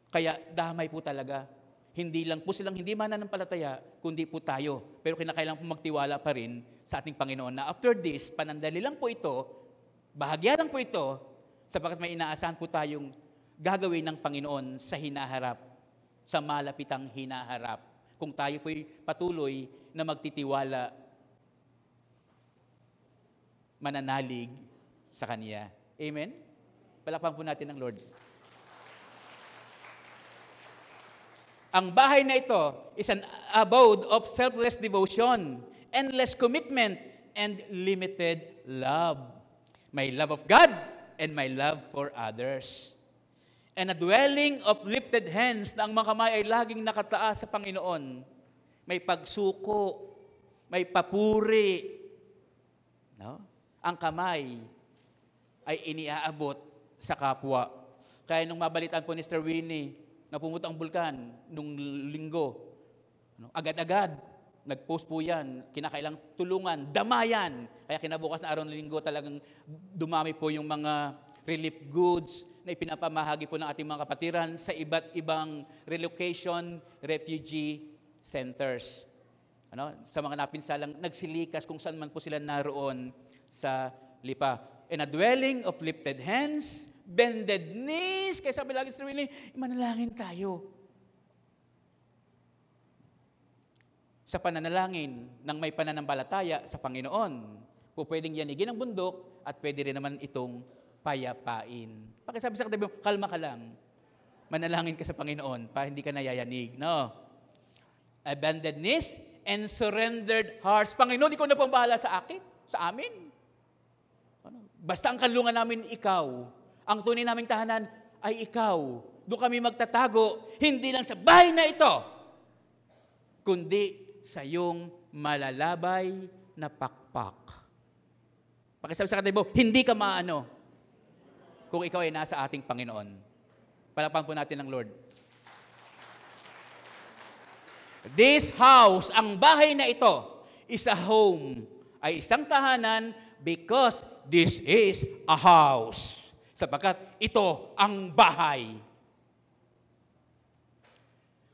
Kaya damay po talaga. Hindi lang po silang hindi mananampalataya, kundi po tayo. Pero kinakailangan po magtiwala pa rin sa ating Panginoon na after this, panandali lang po ito, bahagya lang po ito, sapagkat may inaasahan po tayong gagawin ng Panginoon sa hinaharap, sa malapitang hinaharap. Kung tayo po'y patuloy na magtitiwala, mananalig sa Kanya. Amen? Palakpan po natin ang Lord. Ang bahay na ito is an abode of selfless devotion, endless commitment, and limited love. My love of God and my love for others. And a dwelling of lifted hands na ang mga kamay ay laging nakataas sa Panginoon. May pagsuko, may papuri. No? Ang kamay ay iniaabot sa kapwa. Kaya nung mabalitan po ni Mr. Winnie na pumunta ang bulkan nung linggo, ano, agad-agad, nag-post po yan, kinakailang tulungan, damayan. Kaya kinabukas na araw ng linggo talagang dumami po yung mga relief goods na ipinapamahagi po ng ating mga kapatiran sa iba't ibang relocation refugee centers. ano, sa mga napinsalang nagsilikas kung saan man po sila naroon sa lipa. In a dwelling of lifted hands, bended knees. Kaya sabi lagi sa manalangin tayo. Sa pananalangin ng may pananampalataya sa Panginoon, po pwedeng yanigin ang bundok at pwede rin naman itong payapain. Pakisabi sa katabi mo, kalma ka lang. Manalangin ka sa Panginoon para hindi ka nayayanig. No? Abandoned knees and surrendered hearts. Panginoon, ikaw na pong bahala sa akin, sa amin. Ano? Basta ang kanlungan namin, ikaw. Ang tunay naming tahanan ay ikaw. Doon kami magtatago, hindi lang sa bahay na ito, kundi sa iyong malalabay na pakpak. Pakisabi sa katabi mo, hindi ka maano kung ikaw ay nasa ating Panginoon. Palakpan po natin ng Lord. This house, ang bahay na ito, is a home, ay isang tahanan because this is a house. Sapagkat ito ang bahay.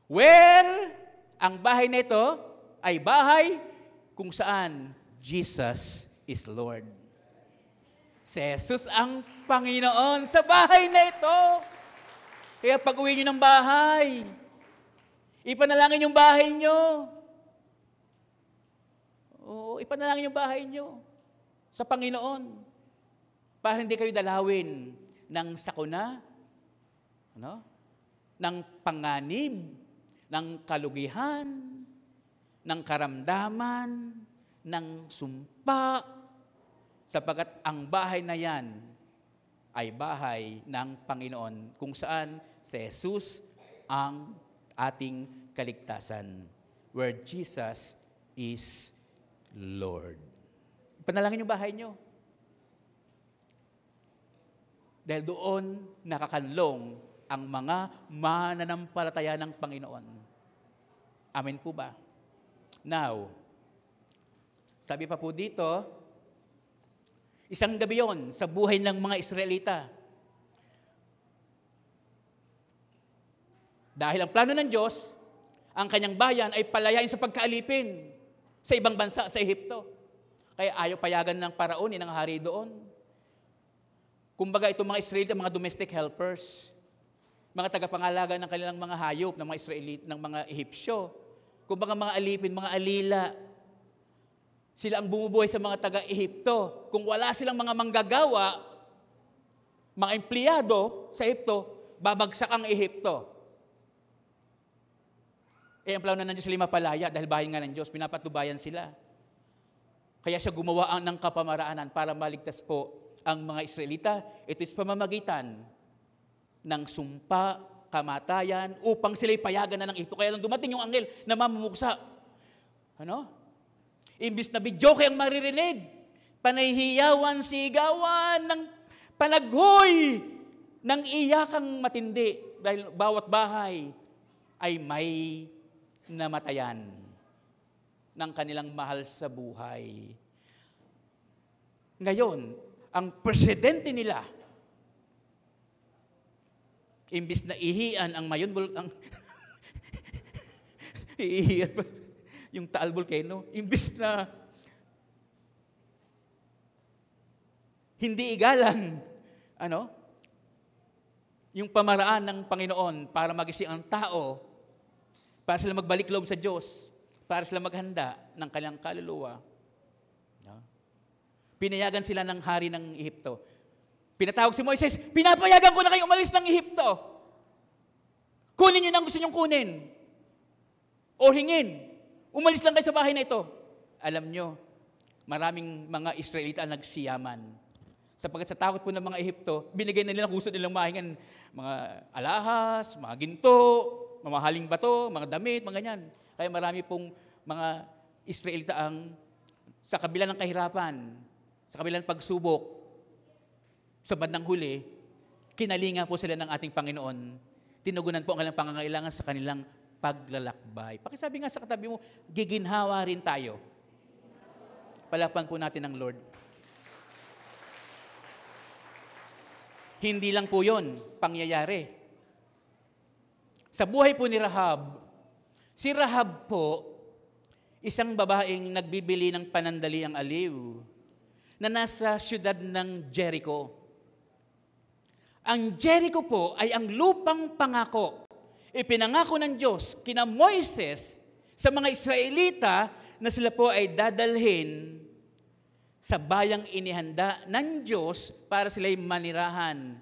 Where ang bahay na ito ay bahay kung saan Jesus is Lord. Si Jesus ang Panginoon sa bahay na ito. Kaya pag uwi nyo ng bahay, ipanalangin yung bahay nyo. Oo, ipanalangin yung bahay nyo sa Panginoon para hindi kayo dalawin ng sakuna, ano? ng panganib, ng kalugihan, ng karamdaman, ng sumpa, sapagkat ang bahay na yan ay bahay ng Panginoon kung saan si Jesus ang ating kaligtasan, where Jesus is Lord. Panalangin yung bahay nyo. Dahil doon nakakanlong ang mga mananampalataya ng Panginoon. Amen po ba? Now, sabi pa po dito, isang gabi yon sa buhay ng mga Israelita. Dahil ang plano ng Diyos, ang kanyang bayan ay palayain sa pagkaalipin sa ibang bansa, sa Ehipto. Kaya ayaw payagan ng paraon, ng hari doon. Kumbaga itong mga Israelita, mga domestic helpers, mga tagapangalaga ng kanilang mga hayop, ng mga Israelita, ng mga Ehipsyo. Kumbaga mga alipin, mga alila. Sila ang bumubuhay sa mga taga-Ehipto. Kung wala silang mga manggagawa, mga empleyado sa Ehipto, babagsak ang Ehipto. Eh, ang plano ng Diyos lima palaya dahil bahay nga ng Diyos, pinapatubayan sila. Kaya siya gumawa ng kapamaraanan para maligtas po ang mga Israelita. Ito is pamamagitan ng sumpa, kamatayan, upang sila'y payagan na ng ito. Kaya nang dumating yung angel na mamumuksa, ano? Imbis na bidyoke ang maririnig, panahihiyawan, sigawan ng panaghoy ng iyakang matindi dahil bawat bahay ay may namatayan ng kanilang mahal sa buhay. Ngayon, ang presidente nila, imbis na ihian ang mayon, ang ihian yung Taal Volcano, imbis na hindi igalang, ano, yung pamaraan ng Panginoon para magising ang tao para sila magbalik loob sa Diyos, para sila maghanda ng kanyang kaluluwa. No? Pinayagan sila ng hari ng Ehipto. Pinatawag si Moises, pinapayagan ko na kayo umalis ng. Kunin niyo na ang gusto niyong kunin. O hingin. Umalis lang kayo sa bahay na ito. Alam niyo, maraming mga Israelita ang nagsiyaman. Sapagkat sa takot po ng mga Ehipto, binigay na nila gusto nilang mahingan mga alahas, mga ginto, mamahaling bato, mga damit, mga ganyan. Kaya marami pong mga Israelita ang sa kabila ng kahirapan, sa kabila ng pagsubok, sa bandang huli, kinalinga po sila ng ating Panginoon. Tinugunan po ang kanilang pangangailangan sa kanilang paglalakbay. Pakisabi nga sa katabi mo, giginhawa rin tayo. Palakpan po natin ang Lord. Hindi lang po yon pangyayari. Sa buhay po ni Rahab, si Rahab po, isang babaeng nagbibili ng panandali ang aliw na nasa siyudad ng Jericho. Ang Jericho po ay ang lupang pangako. Ipinangako ng Diyos kina Moises sa mga Israelita na sila po ay dadalhin sa bayang inihanda ng Diyos para sila'y manirahan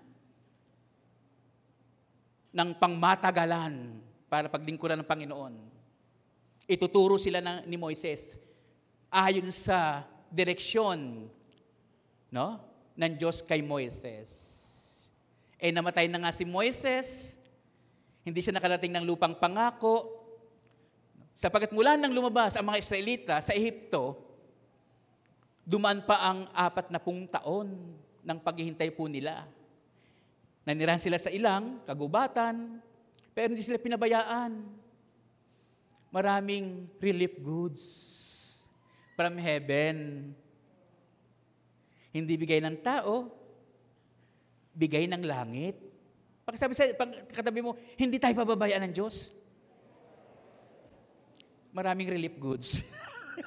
ng pangmatagalan para pagdingkuran ng Panginoon. Ituturo sila ng, ni Moises ayon sa direksyon no, ng Diyos kay Moises. Eh namatay na nga si Moises, hindi siya nakarating ng lupang pangako. Sapagat mula nang lumabas ang mga Israelita sa Ehipto, dumaan pa ang apat na pung taon ng paghihintay po nila. Nanirahan sila sa ilang kagubatan, pero hindi sila pinabayaan. Maraming relief goods from heaven. Hindi bigay ng tao, bigay ng langit. Pakisabi sa katabi mo, hindi tayo pababayaan ng Diyos. Maraming relief goods.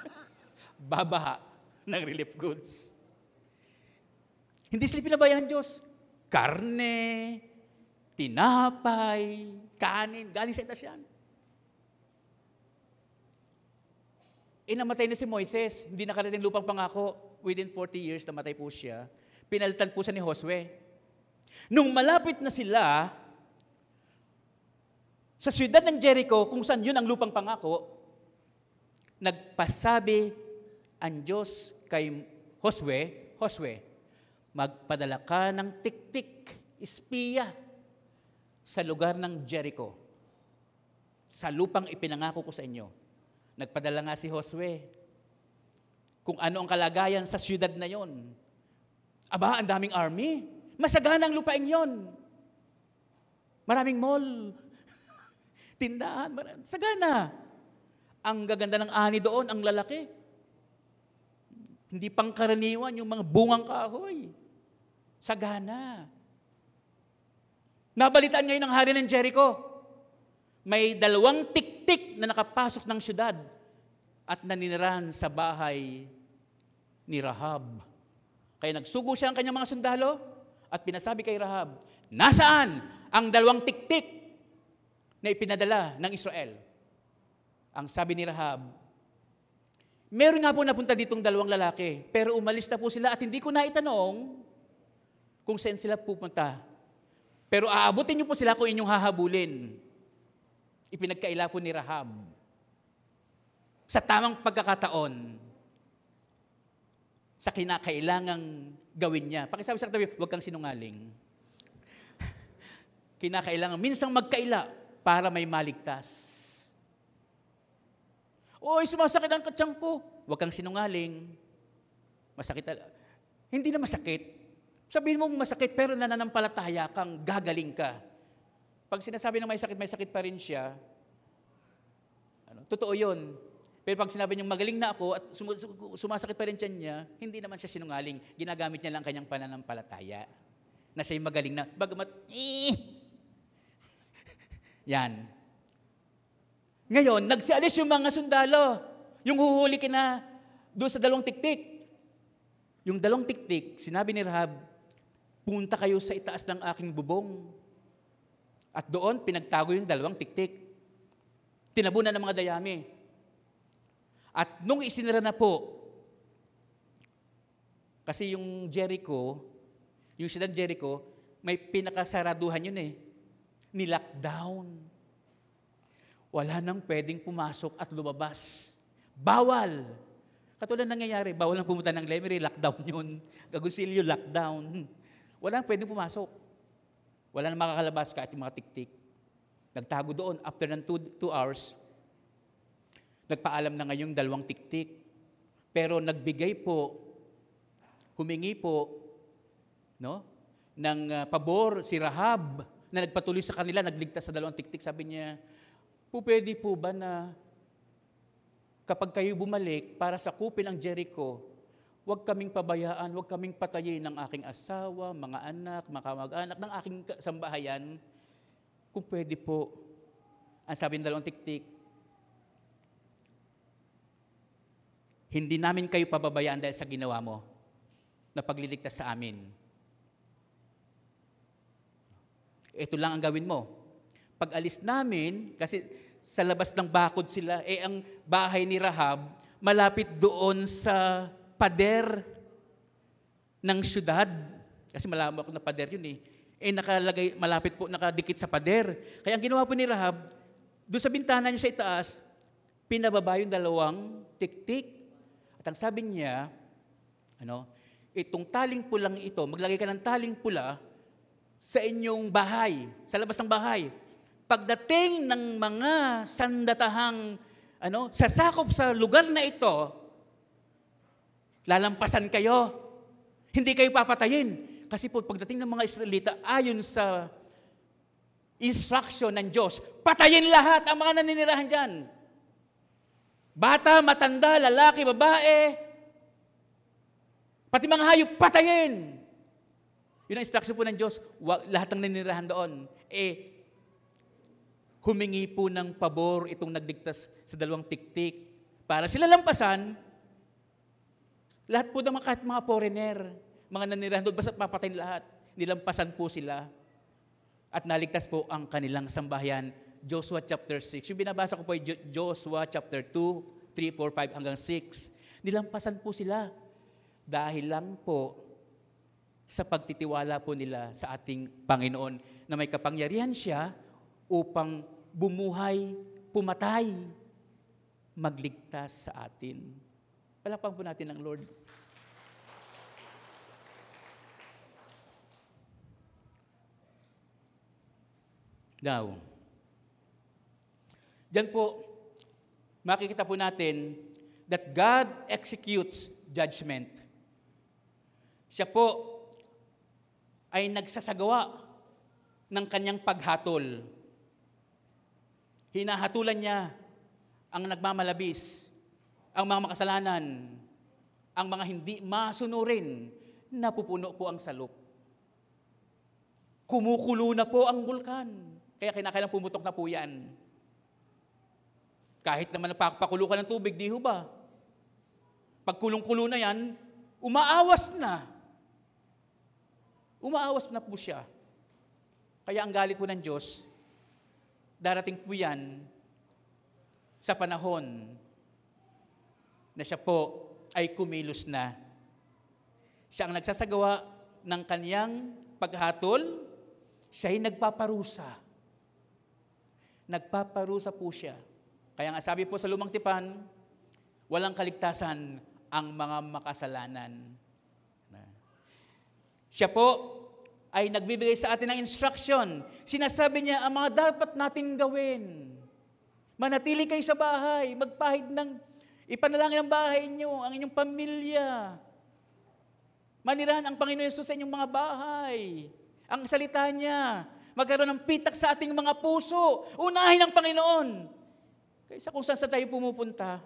Babaha ng relief goods. Hindi sila pinabayaan ng Diyos. Karne, tinapay, kanin, galing sa itas yan. Inamatay na si Moises, hindi nakarating lupang pangako. Within 40 years, namatay po siya. Pinalitan po siya ni Josue. Nung malapit na sila sa siyudad ng Jericho, kung saan yun ang lupang pangako, nagpasabi ang Diyos kay Josue, Josue, magpadala ka ng tiktik, espiya, sa lugar ng Jericho, sa lupang ipinangako ko sa inyo. Nagpadala nga si Josue kung ano ang kalagayan sa siyudad na yon. Aba, ang daming army. Masagana ang lupain yon. Maraming mall. Tindahan. Sagana. Ang gaganda ng ani doon, ang lalaki. Hindi pangkaraniwan yung mga bungang kahoy. Sagana. Nabalitaan ngayon ng hari ng Jericho. May dalawang tiktik na nakapasok ng syudad at naninirahan sa bahay ni Rahab. Kaya nagsugo siya ang kanyang mga sundalo, at pinasabi kay Rahab, nasaan ang dalawang tiktik na ipinadala ng Israel? Ang sabi ni Rahab, meron nga po napunta ditong dalawang lalaki, pero umalis na po sila at hindi ko naitanong kung saan sila pupunta. Pero aabutin niyo po sila kung inyong hahabulin. Ipinagkaila po ni Rahab. Sa tamang pagkakataon, sa kinakailangang gawin niya. Pakisabi sa katabi, huwag kang sinungaling. kinakailangan, minsang magkaila para may maligtas. Oy, sumasakit ang katsang ko. Huwag kang sinungaling. Masakit. Hindi na masakit. Sabihin mo masakit, pero nananampalataya kang gagaling ka. Pag sinasabi ng may sakit, may sakit pa rin siya, ano, totoo yun. Pero pag sinabi niyang magaling na ako at sumasakit pa rin tiyan niya, hindi naman siya sinungaling. Ginagamit niya lang kanyang pananampalataya. Na siya'y magaling na, bagamat, eh! Yan. Ngayon, nagsialis yung mga sundalo. Yung huhuli ka na doon sa dalawang tiktik. Yung dalawang tiktik, sinabi ni Rahab, punta kayo sa itaas ng aking bubong. At doon, pinagtago yung dalawang tiktik. Tinabunan ng mga dayami. At nung isinira na po, kasi yung Jericho, yung siyudad Jericho, may pinakasaraduhan yun eh. Nilockdown. Wala nang pwedeng pumasok at lumabas. Bawal. Katulad nangyayari, bawal nang pumunta ng Lemery, lockdown yun. Gagusilyo, lockdown. Wala nang pwedeng pumasok. Wala nang makakalabas kahit yung mga tiktik. Nagtago doon. After ng two, two hours, Nagpaalam na ngayong dalawang tiktik. Pero nagbigay po, humingi po, no, ng uh, pabor si Rahab na nagpatuloy sa kanila, nagligtas sa dalawang tiktik. Sabi niya, po pwede po ba na kapag kayo bumalik para sa kupin ng Jericho, huwag kaming pabayaan, huwag kaming patayin ng aking asawa, mga anak, mga kamag-anak, ng aking sambahayan. Kung pwede po, ang sabi ng dalawang tiktik, hindi namin kayo pababayaan dahil sa ginawa mo na pagliligtas sa amin. Ito lang ang gawin mo. Pag alis namin, kasi sa labas ng bakod sila, eh ang bahay ni Rahab, malapit doon sa pader ng syudad. Kasi malawak na pader yun eh. Eh nakalagay, malapit po, nakadikit sa pader. Kaya ang ginawa po ni Rahab, doon sa bintana niya sa itaas, pinababa yung dalawang tiktik. At ang sabi niya, ano, itong taling pulang ito, maglagay ka ng taling pula sa inyong bahay, sa labas ng bahay. Pagdating ng mga sandatahang ano, sasakop sa lugar na ito, lalampasan kayo. Hindi kayo papatayin. Kasi po, pagdating ng mga Israelita, ayon sa instruction ng Diyos, patayin lahat ang mga naninirahan dyan. Bata, matanda, lalaki, babae, pati mga hayop, patayin. Yun ang instruction po ng Diyos, lahat ng naninirahan doon. Eh, humingi po ng pabor itong nagdigtas sa dalawang tiktik para sila lampasan, lahat po ng mga, kahit mga foreigner, mga nanirahan doon, basta papatayin lahat. Nilampasan po sila. At naligtas po ang kanilang sambahayan. Joshua chapter 6. Yung binabasa ko po ay Joshua chapter 2, 3, 4, 5 hanggang 6. Nilampasan po sila dahil lang po sa pagtitiwala po nila sa ating Panginoon na may kapangyarihan siya upang bumuhay, pumatay, magligtas sa atin. Palakpan po natin ang Lord. Now, Diyan po, makikita po natin that God executes judgment. Siya po ay nagsasagawa ng kanyang paghatol. Hinahatulan niya ang nagmamalabis, ang mga makasalanan, ang mga hindi masunurin, napupuno po ang salop. Kumukulo na po ang bulkan. Kaya kinakailang pumutok na po yan. Kahit naman napapakulo ka ng tubig, di ho ba? Pag kulong-kulo na yan, umaawas na. Umaawas na po siya. Kaya ang galit po ng Diyos, darating po yan sa panahon na siya po ay kumilos na. Siya ang nagsasagawa ng kanyang paghatol, siya ay nagpaparusa. Nagpaparusa po siya kaya nga sabi po sa lumang tipan, walang kaligtasan ang mga makasalanan. Siya po ay nagbibigay sa atin ng instruction. Sinasabi niya ang mga dapat natin gawin. Manatili kayo sa bahay, magpahid ng, ipanalangin ang bahay niyo, ang inyong pamilya. Manirahan ang Panginoon Yesus sa inyong mga bahay. Ang salita niya, magkaroon ng pitak sa ating mga puso. Unahin ang Panginoon. Kaysa kung saan sa tayo pumupunta,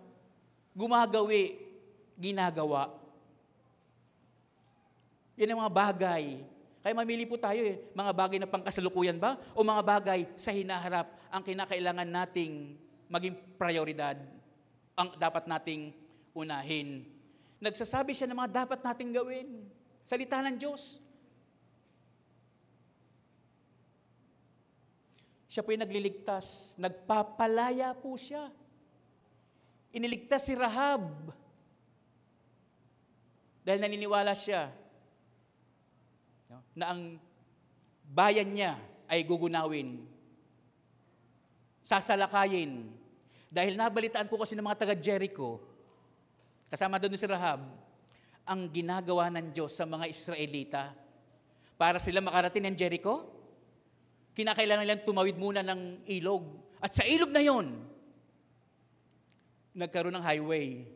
gumagawi, ginagawa. Yan ang mga bagay. Kaya mamili po tayo eh, mga bagay na pangkasalukuyan ba? O mga bagay sa hinaharap ang kinakailangan nating maging prioridad, ang dapat nating unahin. Nagsasabi siya ng mga dapat nating gawin. Salita ng Diyos. Siya po yung nagliligtas. Nagpapalaya po siya. Iniligtas si Rahab. Dahil naniniwala siya na ang bayan niya ay gugunawin. Sasalakayin. Dahil nabalitaan po kasi ng mga taga Jericho, kasama doon si Rahab, ang ginagawa ng Diyos sa mga Israelita para sila makarating ng Jericho, kinakailangan nilang tumawid muna ng ilog. At sa ilog na yon, nagkaroon ng highway.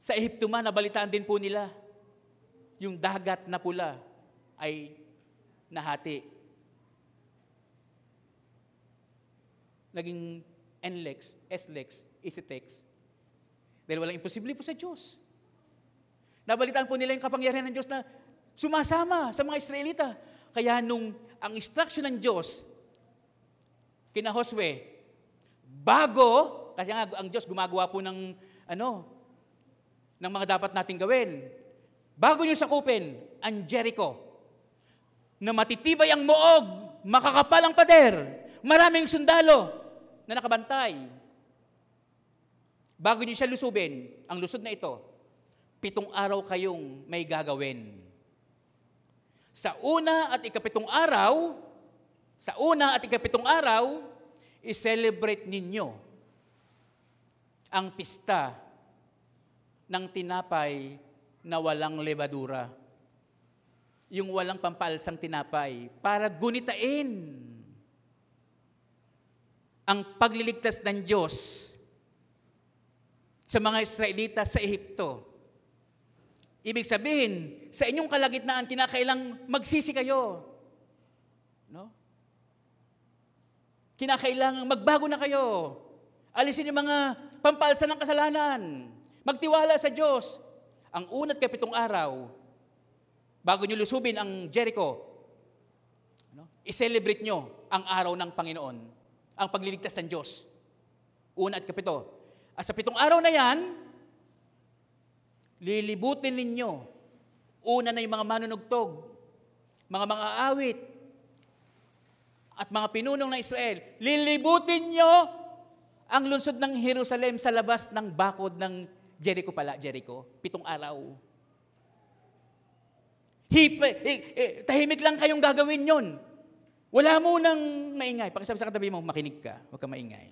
Sa Ehipto man, nabalitaan din po nila, yung dagat na pula ay nahati. Naging NLEX, SLEX, EasyTex. Dahil walang imposible po sa Diyos. Nabalitaan po nila yung kapangyarihan ng Diyos na sumasama sa mga Israelita. Kaya nung ang instruction ng Diyos kina Josue, bago, kasi nga ang Diyos gumagawa po ng ano, ng mga dapat nating gawin. Bago nyo sakupin ang Jericho, na matitibay ang moog, makakapal ang pader, maraming sundalo na nakabantay. Bago niyo siya lusubin, ang lusod na ito, pitong araw kayong may gagawin. Sa una at ikapitong araw, sa una at ikapitong araw, i-celebrate ninyo ang pista ng tinapay na walang levadura. Yung walang pampalsang tinapay para gunitain ang pagliligtas ng Diyos sa mga Israelita sa Ehipto. Ibig sabihin, sa inyong kalagitnaan, kinakailang magsisi kayo. No? Kinakailangan magbago na kayo. Alisin yung mga pampalsa ng kasalanan. Magtiwala sa Diyos. Ang unat kapitong araw, bago nyo lusubin ang Jericho, ano? i-celebrate nyo ang araw ng Panginoon, ang pagliligtas ng Diyos. Una at kapito. At sa pitong araw na yan, lilibutin ninyo. Una na yung mga manunugtog, mga mga awit, at mga pinunong ng Israel. Lilibutin nyo ang lungsod ng Jerusalem sa labas ng bakod ng Jericho pala, Jericho. Pitong araw. Hip, eh, eh, tahimik lang kayong gagawin yon. Wala mo nang maingay. Pakisabi sa katabi mo, makinig ka. Huwag ka maingay.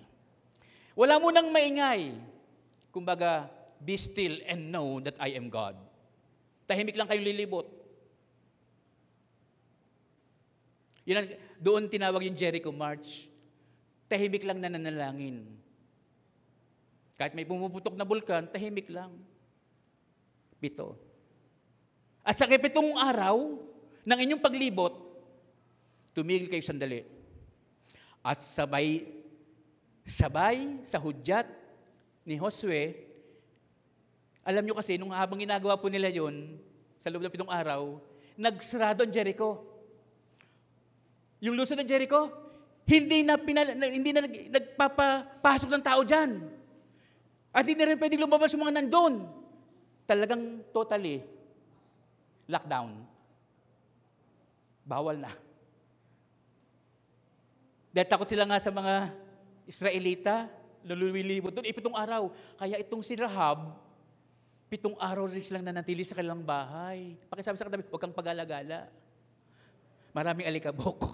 Wala mo nang maingay. Kumbaga, be still and know that I am God. Tahimik lang kayong lilibot. Yun ang, doon tinawag yung Jericho March. Tahimik lang na nanalangin. Kahit may pumuputok na bulkan, tahimik lang. Pito. At sa kipitong araw ng inyong paglibot, tumigil kayo sandali. At sabay, sabay sa hudyat ni Josue, alam nyo kasi, nung habang ginagawa po nila yon sa loob ng pitong araw, nagsarado ang Jericho. Yung lusod ng Jericho, hindi na, pinal, hindi na nagpapasok ng tao dyan. At hindi na rin pwedeng lumabas yung mga nandun. Talagang totally lockdown. Bawal na. Dahil takot sila nga sa mga Israelita, lululilibot doon, ipitong araw. Kaya itong si Rahab, pitong araw rin silang nanatili sa kanilang bahay. Pakisabi sa katabi, huwag kang pag-alagala. Maraming alikabok.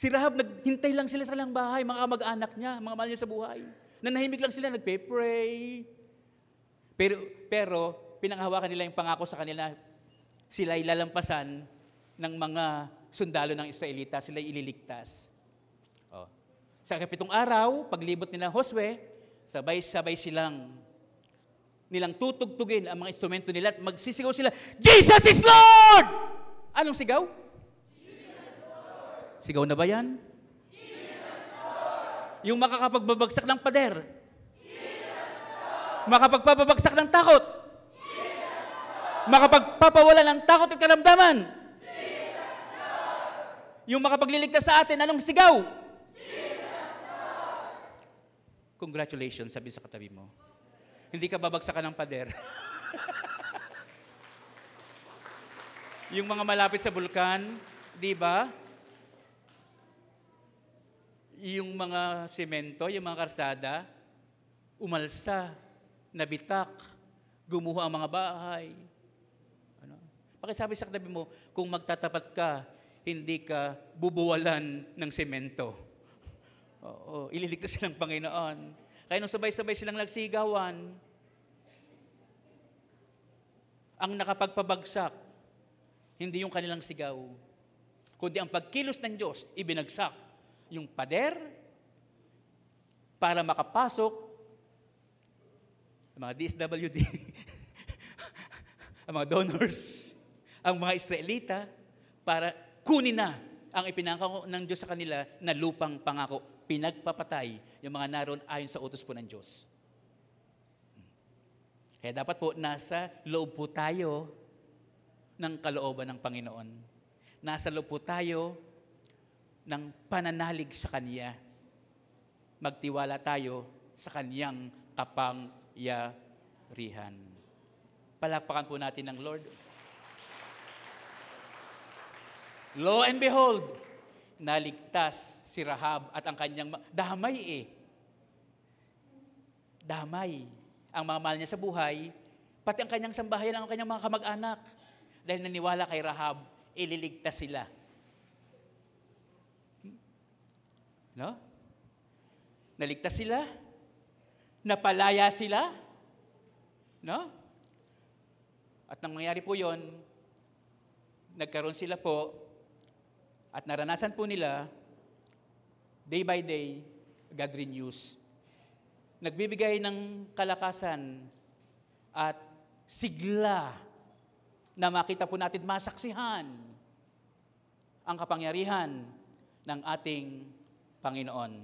si Rahab, naghintay lang sila sa kanilang bahay, mga kamag-anak niya, mga mahal niya sa buhay. Nanahimik lang sila, nagpe-pray. Pero, pero pinanghawakan nila yung pangako sa kanila, sila ay lalampasan ng mga sundalo ng Israelita, sila ililigtas. Oh. Sa kapitong araw, paglibot nila Josue, sabay-sabay silang nilang tutugtugin ang mga instrumento nila at magsisigaw sila, Jesus is Lord! Anong sigaw? Sigaw na ba yan? Yung makakapagbabagsak ng pader. Makapagpapabagsak ng takot. Makapagpapawala ng takot at karamdaman. Yung makapagliligtas sa atin, anong sigaw? Congratulations, sabi sa katabi mo. Hindi ka babagsakan ng pader. yung mga malapit sa bulkan, di ba? Yung mga semento, yung mga karsada, umalsa, nabitak, gumuho ang mga bahay. Ano? Pakisabi sa katabi mo, kung magtatapat ka, hindi ka bubuwalan ng semento. Oo, ililigtas sila ng Panginoon. Kaya nung sabay-sabay silang nagsigawan, ang nakapagpabagsak, hindi yung kanilang sigaw, kundi ang pagkilos ng Diyos, ibinagsak yung pader para makapasok ang mga DSWD, ang mga donors, ang mga Israelita, para kunin na ang ipinangako ng Diyos sa kanila na lupang pangako. Pinagpapatay yung mga naroon ayon sa utos po ng Diyos. Kaya dapat po nasa loob po tayo ng kalooban ng Panginoon. Nasa loob po tayo ng pananalig sa Kanya. Magtiwala tayo sa Kanyang kapangyarihan. Palakpakan po natin ng Lord. Lo and behold, naligtas si Rahab at ang kanyang ma- damay eh. Damay ang mga mahal niya sa buhay, pati ang kanyang sambahayan, ang kanyang mga kamag-anak. Dahil naniwala kay Rahab, ililigtas sila. No? Naligtas sila? Napalaya sila? No? At nang mangyari po yon, nagkaroon sila po at naranasan po nila, day by day, God renews. Nagbibigay ng kalakasan at sigla na makita po natin masaksihan ang kapangyarihan ng ating Panginoon.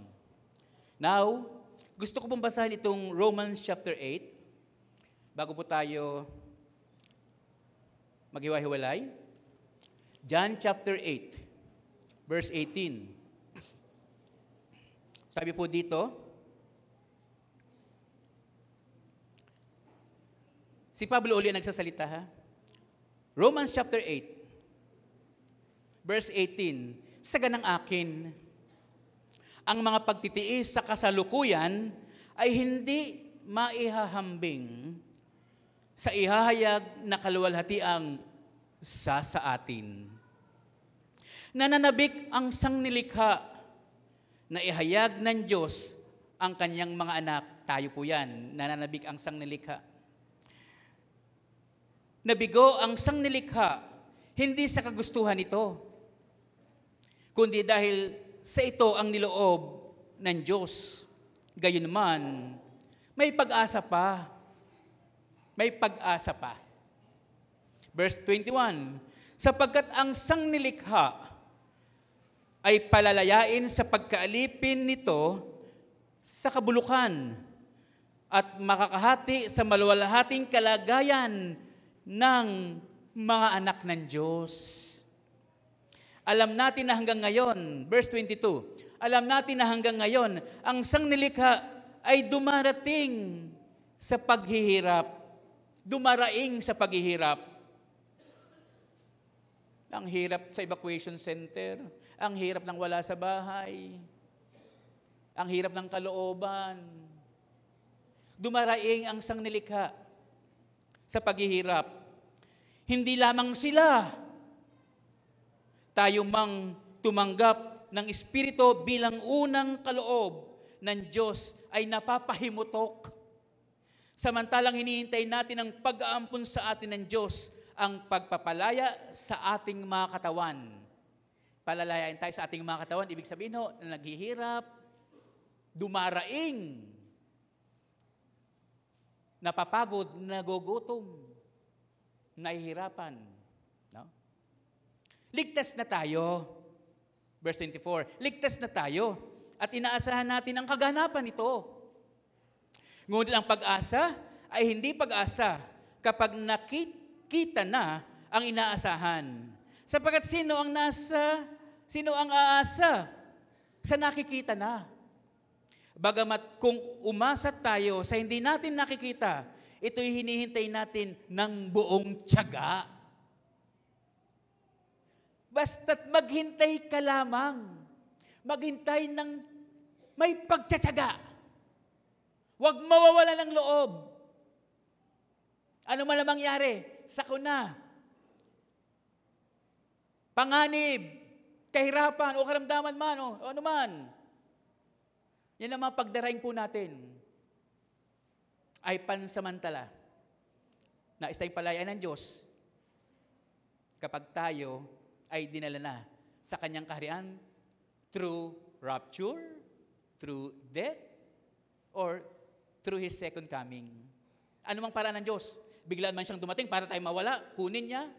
Now, gusto ko pong basahin itong Romans chapter 8 bago po tayo maghiwa-hiwalay. John chapter 8 verse 18. Sabi po dito, si Pablo uli nagsasalita ha. Romans chapter 8, verse 18, sa ganang akin, ang mga pagtitiis sa kasalukuyan ay hindi maihahambing sa ihahayag na kaluwalhatiang sa sa atin Nananabik ang sangnilikha na ihayag ng Diyos ang kanyang mga anak. Tayo po yan, nananabik ang sangnilikha. Nabigo ang sangnilikha, hindi sa kagustuhan nito, kundi dahil sa ito ang niloob ng Diyos. Gayon man, may pag-asa pa. May pag-asa pa. Verse 21, sapagkat ang sangnilikha ay palalayain sa pagkaalipin nito sa kabulukan at makakahati sa maluwalhating kalagayan ng mga anak ng Diyos. Alam natin na hanggang ngayon, verse 22, alam natin na hanggang ngayon, ang sangnilikha ay dumarating sa paghihirap, dumaraing sa paghihirap. Ang hirap sa evacuation center, ang hirap ng wala sa bahay. Ang hirap ng kalooban. Dumaraing ang sangnilikha sa paghihirap. Hindi lamang sila. Tayo mang tumanggap ng Espiritu bilang unang kaloob ng Diyos ay napapahimutok. Samantalang hinihintay natin ang pag-aampon sa atin ng Diyos, ang pagpapalaya sa ating mga katawan palalayain tayo sa ating mga katawan. Ibig sabihin ho, na naghihirap, dumaraing, napapagod, nagugutom, nahihirapan. No? Ligtas na tayo. Verse 24, ligtas na tayo at inaasahan natin ang kaganapan nito. Ngunit ang pag-asa ay hindi pag-asa kapag nakita na ang inaasahan. Sapagat sino ang nasa, sino ang aasa sa nakikita na? Bagamat kung umasa tayo sa hindi natin nakikita, ito'y hinihintay natin ng buong tiyaga. Basta't maghintay ka lamang. Maghintay ng may pagtsatsaga. Huwag mawawala ng loob. Ano man ang mangyari, sako na. Panganib, kahirapan o karamdaman man o, o ano man. Yan ang mga pagdaraing po natin ay pansamantala na istay palayan ng Diyos kapag tayo ay dinala na sa kanyang kaharian through rapture, through death, or through His second coming. Ano mang paraan ng Diyos? Biglaan man siyang dumating para tayo mawala, kunin niya,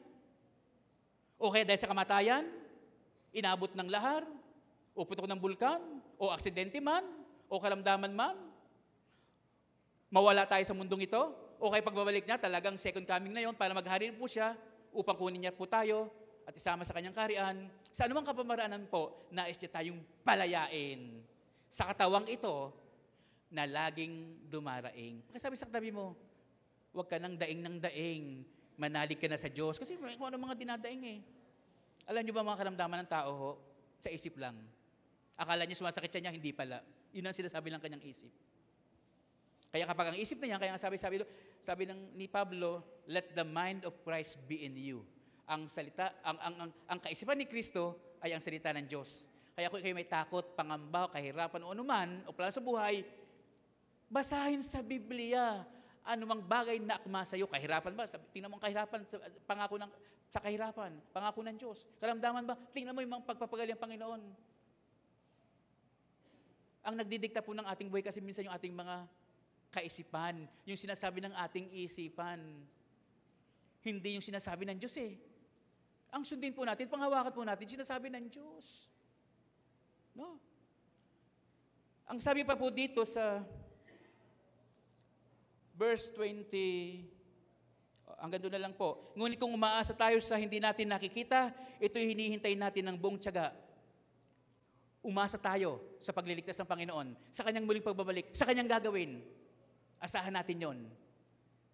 o kaya dahil sa kamatayan, inabot ng lahar, o putok ng bulkan, o aksidente man, o kalamdaman man, mawala tayo sa mundong ito, o kaya pagbabalik niya, talagang second coming na yon para maghari po siya, upang kunin niya po tayo, at isama sa kanyang karian, sa anumang kapamaraanan po, nais niya tayong palayain. Sa katawang ito, na laging dumaraing. Pakisabi sa katabi mo, huwag ka nang daing ng daing, manalig ka na sa Diyos. Kasi kung ano mga dinadaing eh. Alam niyo ba mga karamdaman ng tao ho? Sa isip lang. Akala niya sumasakit siya niya, hindi pala. Yun ang sinasabi ng kanyang isip. Kaya kapag ang isip na yan, kaya nga sabi, sabi, sabi ng ni Pablo, let the mind of Christ be in you. Ang salita, ang, ang, ang, ang kaisipan ni Kristo ay ang salita ng Diyos. Kaya kung kayo may takot, pangamba, kahirapan o anuman, o plano sa buhay, basahin sa Biblia anumang bagay na akma sa iyo. Kahirapan ba? Tingnan mo ang kahirapan, pangako ng, sa kahirapan, pangako ng Diyos. Karamdaman ba? Tingnan mo yung mga pagpapagaling ng Panginoon. Ang nagdidikta po ng ating buhay kasi minsan yung ating mga kaisipan, yung sinasabi ng ating isipan. Hindi yung sinasabi ng Diyos eh. Ang sundin po natin, panghawakan po natin, sinasabi ng Diyos. No? Ang sabi pa po dito sa verse 20, hanggang doon na lang po. Ngunit kung umaasa tayo sa hindi natin nakikita, ito'y hinihintay natin ng buong tiyaga. Umasa tayo sa pagliligtas ng Panginoon, sa kanyang muling pagbabalik, sa kanyang gagawin. Asahan natin yon.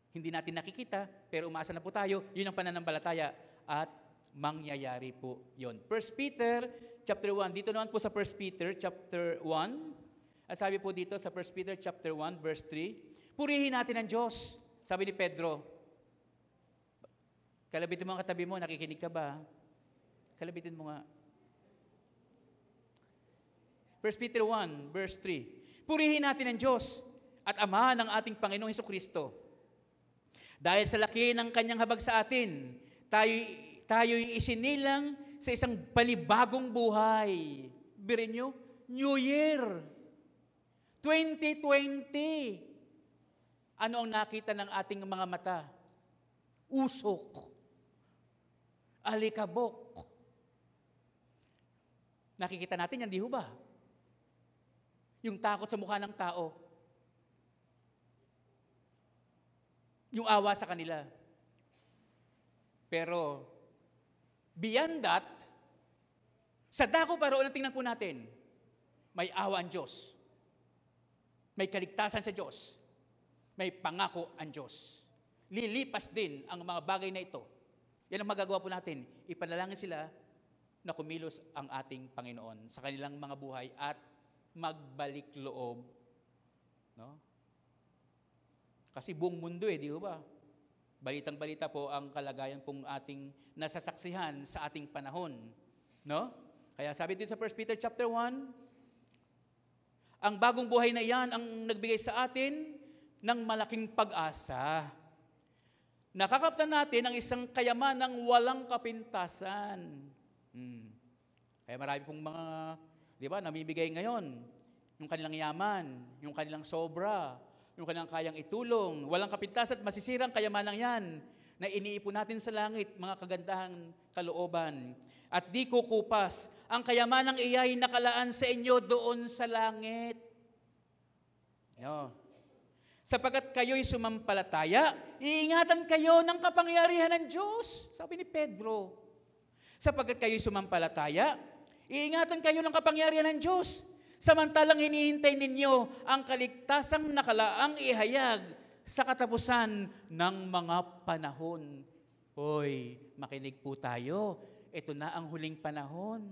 Hindi natin nakikita, pero umaasa na po tayo, yun ang pananampalataya at mangyayari po yon. 1 Peter chapter 1, dito naman po sa 1 Peter chapter 1, at sabi po dito sa 1 Peter chapter 1 verse 3, purihin natin ang Diyos. Sabi ni Pedro, kalabitin mo ang katabi mo, nakikinig ka ba? Kalabitin mo nga. 1 Peter 1 verse 3, purihin natin ang Diyos at Ama ng ating Panginoong Heso Kristo. Dahil sa laki ng kanyang habag sa atin, tayo tayo'y isinilang sa isang panibagong buhay. Birin nyo, New Year. 2020. Ano ang nakita ng ating mga mata? Usok. Alikabok. Nakikita natin yan, di ba? Yung takot sa mukha ng tao. Yung awa sa kanila. Pero, beyond that, sa dako pa roon, tingnan po natin, may awa ang Diyos. May kaligtasan sa Diyos. May pangako ang Diyos. Lilipas din ang mga bagay na ito. Yan ang magagawa po natin. Ipanalangin sila na kumilos ang ating Panginoon sa kanilang mga buhay at magbalik loob. No? Kasi buong mundo eh, di ba? Balitang balita po ang kalagayan pong ating nasasaksihan sa ating panahon. No? Kaya sabi dito sa 1 Peter chapter 1, ang bagong buhay na iyan ang nagbigay sa atin ng malaking pag-asa. Nakakaptan natin ang isang kayamanang walang kapintasan. Hmm. Kaya marami pong mga, di ba, namibigay ngayon yung kanilang yaman, yung kanilang sobra, yung kanilang kayang itulong. Walang kapintasan at masisirang kayamanang yan na iniipon natin sa langit, mga kagandahang kalooban at di kukupas. Ang kayamanang iyay nakalaan sa inyo doon sa langit. No. Sapagat kayo'y sumampalataya, iingatan kayo ng kapangyarihan ng Diyos. Sabi ni Pedro. Sapagat kayo'y sumampalataya, iingatan kayo ng kapangyarihan ng Diyos. Samantalang hinihintay ninyo ang kaligtasang nakalaang ihayag sa katapusan ng mga panahon. Hoy, makinig po tayo ito na ang huling panahon.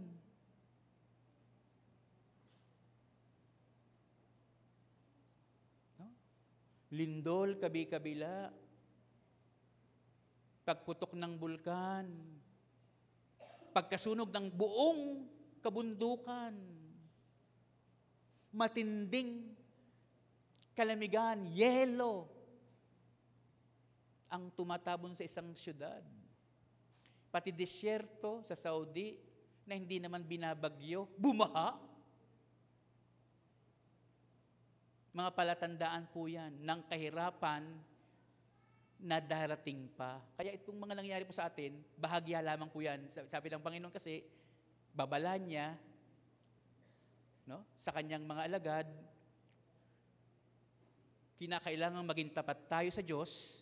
Lindol, kabi-kabila. Pagputok ng bulkan. Pagkasunog ng buong kabundukan. Matinding kalamigan, yelo, ang tumatabon sa isang syudad pati disyerto sa Saudi na hindi naman binabagyo, bumaha. Mga palatandaan po yan ng kahirapan na darating pa. Kaya itong mga nangyayari po sa atin, bahagya lamang po yan. Sabi ng Panginoon kasi, babala niya no, sa kanyang mga alagad, kinakailangan maging tapat tayo sa Diyos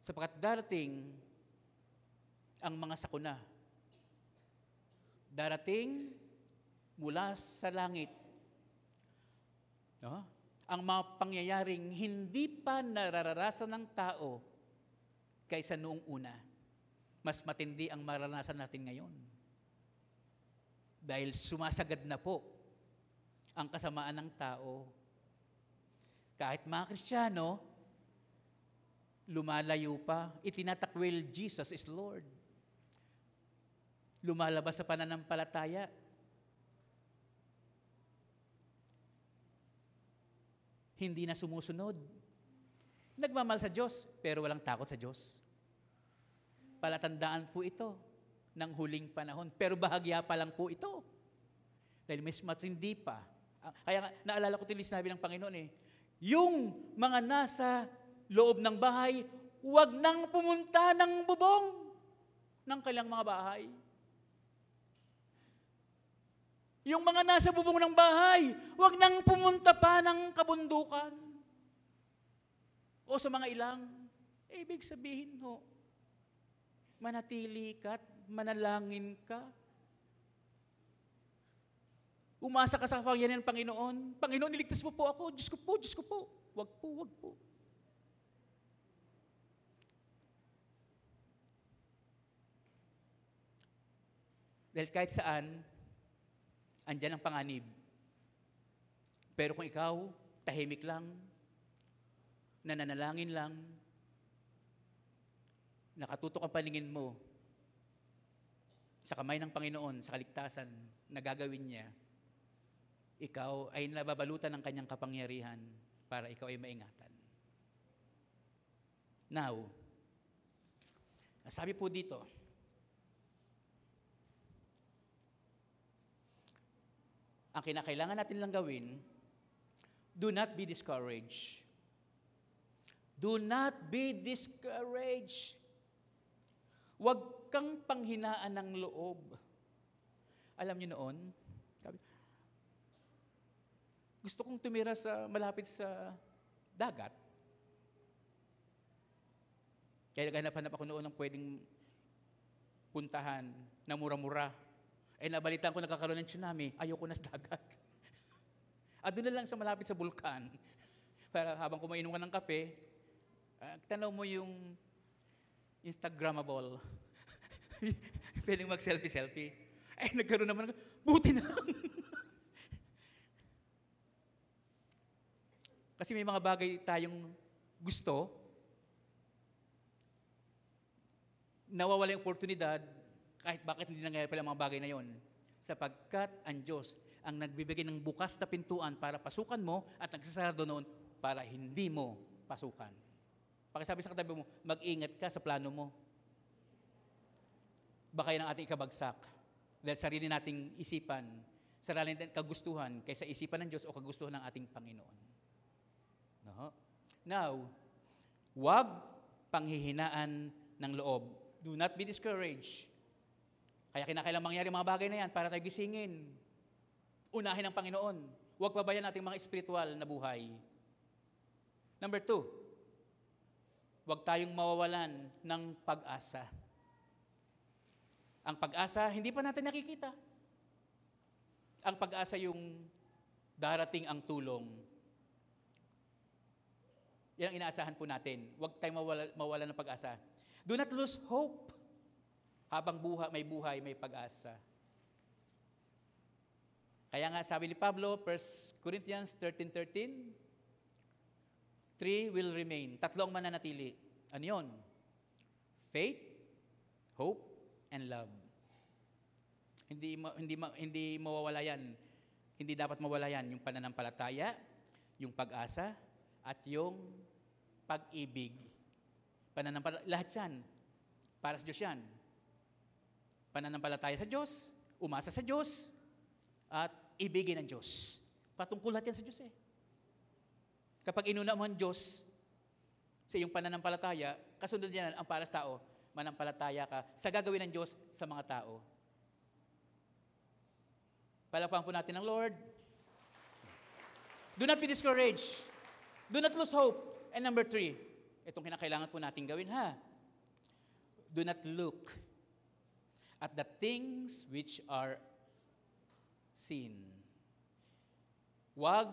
sapagkat darating ang mga sakuna. Darating mula sa langit. No? ang mga pangyayaring hindi pa nararanasan ng tao kaysa noong una. Mas matindi ang maranasan natin ngayon. Dahil sumasagad na po ang kasamaan ng tao. Kahit mga Kristiyano, lumalayo pa, itinatakwil Jesus is Lord. Lumalabas sa pananampalataya. Hindi na sumusunod. Nagmamahal sa Diyos, pero walang takot sa Diyos. Palatandaan po ito ng huling panahon. Pero bahagya pa lang po ito. Dahil mas matindi pa. Ah, Kaya naalala ko tuloy sinabi ng Panginoon eh, yung mga nasa loob ng bahay, huwag nang pumunta ng bubong ng kailang mga bahay. Yung mga nasa bubong ng bahay, huwag nang pumunta pa ng kabundukan. O sa mga ilang, eh, ibig sabihin ho, manatili ka at manalangin ka. Umasa ka sa kapangyarihan ng Panginoon. Panginoon, niligtas mo po ako. Diyos ko po, Diyos ko po. Wag po, wag po. Dahil kahit saan, andyan ang panganib. Pero kung ikaw, tahimik lang, nananalangin lang, nakatutok ang paningin mo sa kamay ng Panginoon, sa kaligtasan na gagawin niya, ikaw ay nababalutan ng kanyang kapangyarihan para ikaw ay maingatan. Now, sabi po dito, ang kinakailangan natin lang gawin, do not be discouraged. Do not be discouraged. Huwag kang panghinaan ng loob. Alam niyo noon, gusto kong tumira sa malapit sa dagat. Kaya naghanap-hanap ako noon ng pwedeng puntahan na mura-mura. Eh nabalitaan ko nagkakaroon ng tsunami, ayoko na sa dagat. At doon na lang sa malapit sa bulkan. Para habang kumainom ka ng kape, uh, tanaw mo yung Instagrammable. Pwedeng mag-selfie-selfie. Eh, nagkaroon naman, ako, buti na lang. Kasi may mga bagay tayong gusto, nawawala yung oportunidad, kahit bakit hindi nangyayari pala mga bagay na yon. Sapagkat ang Diyos ang nagbibigay ng bukas na pintuan para pasukan mo at nagsasarado noon para hindi mo pasukan. Pakisabi sa katabi mo, mag-ingat ka sa plano mo. Baka yan ang ating ikabagsak. Dahil sarili nating isipan, sarili nating kagustuhan kaysa isipan ng Diyos o kagustuhan ng ating Panginoon. No? Now, wag panghihinaan ng loob. Do not be discouraged. Kaya kinakailang mangyari mga bagay na yan para tayo gisingin. Unahin ang Panginoon. Huwag pabayan nating mga espiritual na buhay. Number two, huwag tayong mawawalan ng pag-asa. Ang pag-asa, hindi pa natin nakikita. Ang pag-asa yung darating ang tulong. Yan ang inaasahan po natin. Huwag tayong mawala, mawala ng pag-asa. Do not lose hope. Habang buha, may buhay, may pag-asa. Kaya nga sabi ni Pablo, 1 Corinthians 13.13, three will remain. Tatlo ang mananatili. Ano yun? Faith, hope, and love. Hindi hindi hindi mawawala yan. Hindi dapat mawala yan yung pananampalataya, yung pag-asa, at yung pag-ibig. Pananampalataya, lahat yan. Para sa Diyos yan. Pananampalataya sa Diyos, umasa sa Diyos, at ibigin ng Diyos. Patungkol yan sa Diyos eh. Kapag inuna mo ang Diyos sa iyong pananampalataya, kasunod yan ang para sa tao, manampalataya ka sa gagawin ng Diyos sa mga tao. Palapahan po natin ng Lord. Do not be discouraged. Do not lose hope. And number three, itong kinakailangan po natin gawin ha. Do not look at the things which are seen. Huwag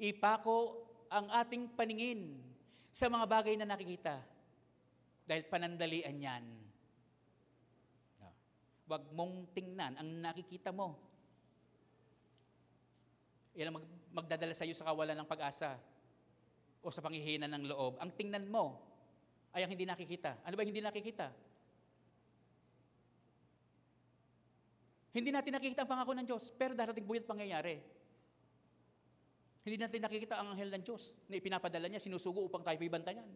ipako ang ating paningin sa mga bagay na nakikita. Dahil panandalian yan. Ah, Huwag mong tingnan ang nakikita mo. Yan ang mag- magdadala sa iyo sa kawalan ng pag-asa o sa panghihina ng loob. Ang tingnan mo ay ang hindi nakikita. Ano ba hindi nakikita? Hindi natin nakikita ang pangako ng Diyos, pero darating buhay at pangyayari. Hindi natin nakikita ang anghel ng Diyos na ipinapadala niya, sinusugo upang tayo ibantayan.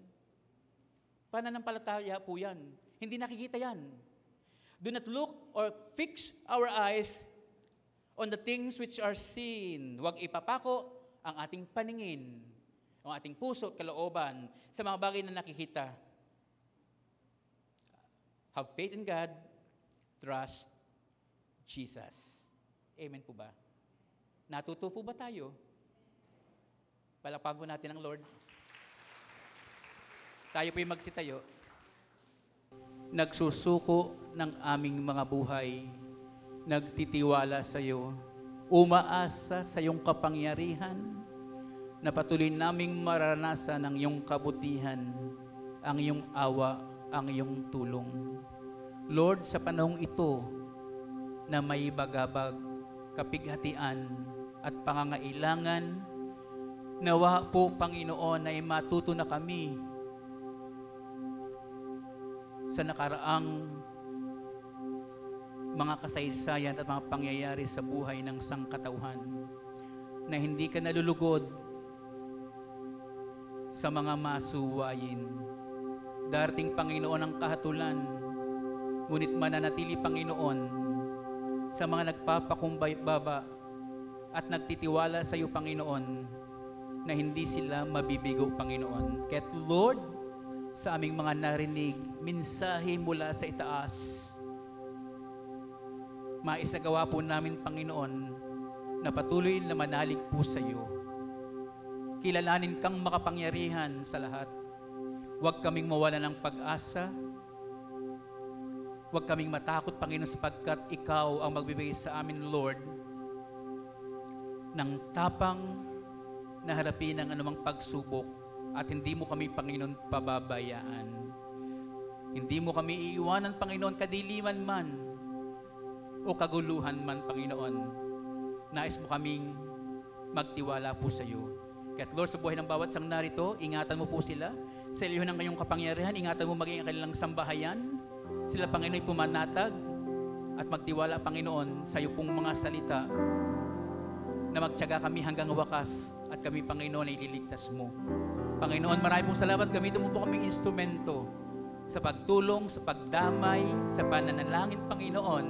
Pananampalataya po yan. Hindi nakikita yan. Do not look or fix our eyes on the things which are seen. Huwag ipapako ang ating paningin, ang ating puso at kalooban sa mga bagay na nakikita. Have faith in God, trust Jesus. Amen po ba? Natuto po ba tayo? Palakpakan po natin ang Lord. Tayo po yung magsitayo. Nagsusuko ng aming mga buhay, nagtitiwala sa iyo, umaasa sa iyong kapangyarihan, na patuloy naming maranasan ang iyong kabutihan, ang iyong awa, ang iyong tulong. Lord, sa panahong ito, na may bagabag, kapighatian at pangangailangan. Nawa po, Panginoon, ay matuto na kami sa nakaraang mga kasaysayan at mga pangyayari sa buhay ng sangkatauhan na hindi ka nalulugod sa mga masuwayin. Darating Panginoon ang kahatulan, ngunit mananatili Panginoon sa mga nagpapakumbay baba at nagtitiwala sa iyo, Panginoon, na hindi sila mabibigo, Panginoon. Kaya't Lord, sa aming mga narinig, minsahe mula sa itaas, maisagawa po namin, Panginoon, na patuloy na manalig po sa iyo. Kilalanin kang makapangyarihan sa lahat. Huwag kaming mawala ng pag-asa, Huwag kaming matakot, Panginoon, sapagkat Ikaw ang magbibigay sa amin, Lord, ng tapang na harapin ang anumang pagsubok at hindi mo kami, Panginoon, pababayaan. Hindi mo kami iiwanan, Panginoon, kadiliman man o kaguluhan man, Panginoon. Nais mo kaming magtiwala po sa iyo. Kaya Lord, sa buhay ng bawat sang narito, ingatan mo po sila. Sa iliho ng kayong kapangyarihan, ingatan mo maging ang kanilang sambahayan. Sila, Panginoon, pumanatag at magtiwala, Panginoon, sa iyo pong mga salita na magtyaga kami hanggang wakas at kami, Panginoon, ay liligtas mo. Panginoon, marami pong salamat. Gamitin mo po kaming instrumento sa pagtulong, sa pagdamay, sa pananalangin, Panginoon,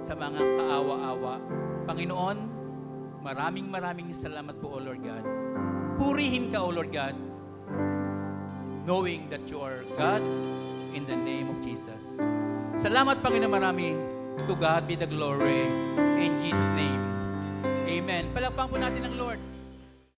sa mga kaawa-awa. Panginoon, maraming maraming salamat po, O Lord God. Purihin ka, O Lord God, knowing that you are God in the name of Jesus. Salamat, Panginoon, marami. To God be the glory. In Jesus' name. Amen. Palakpakan po natin ang Lord.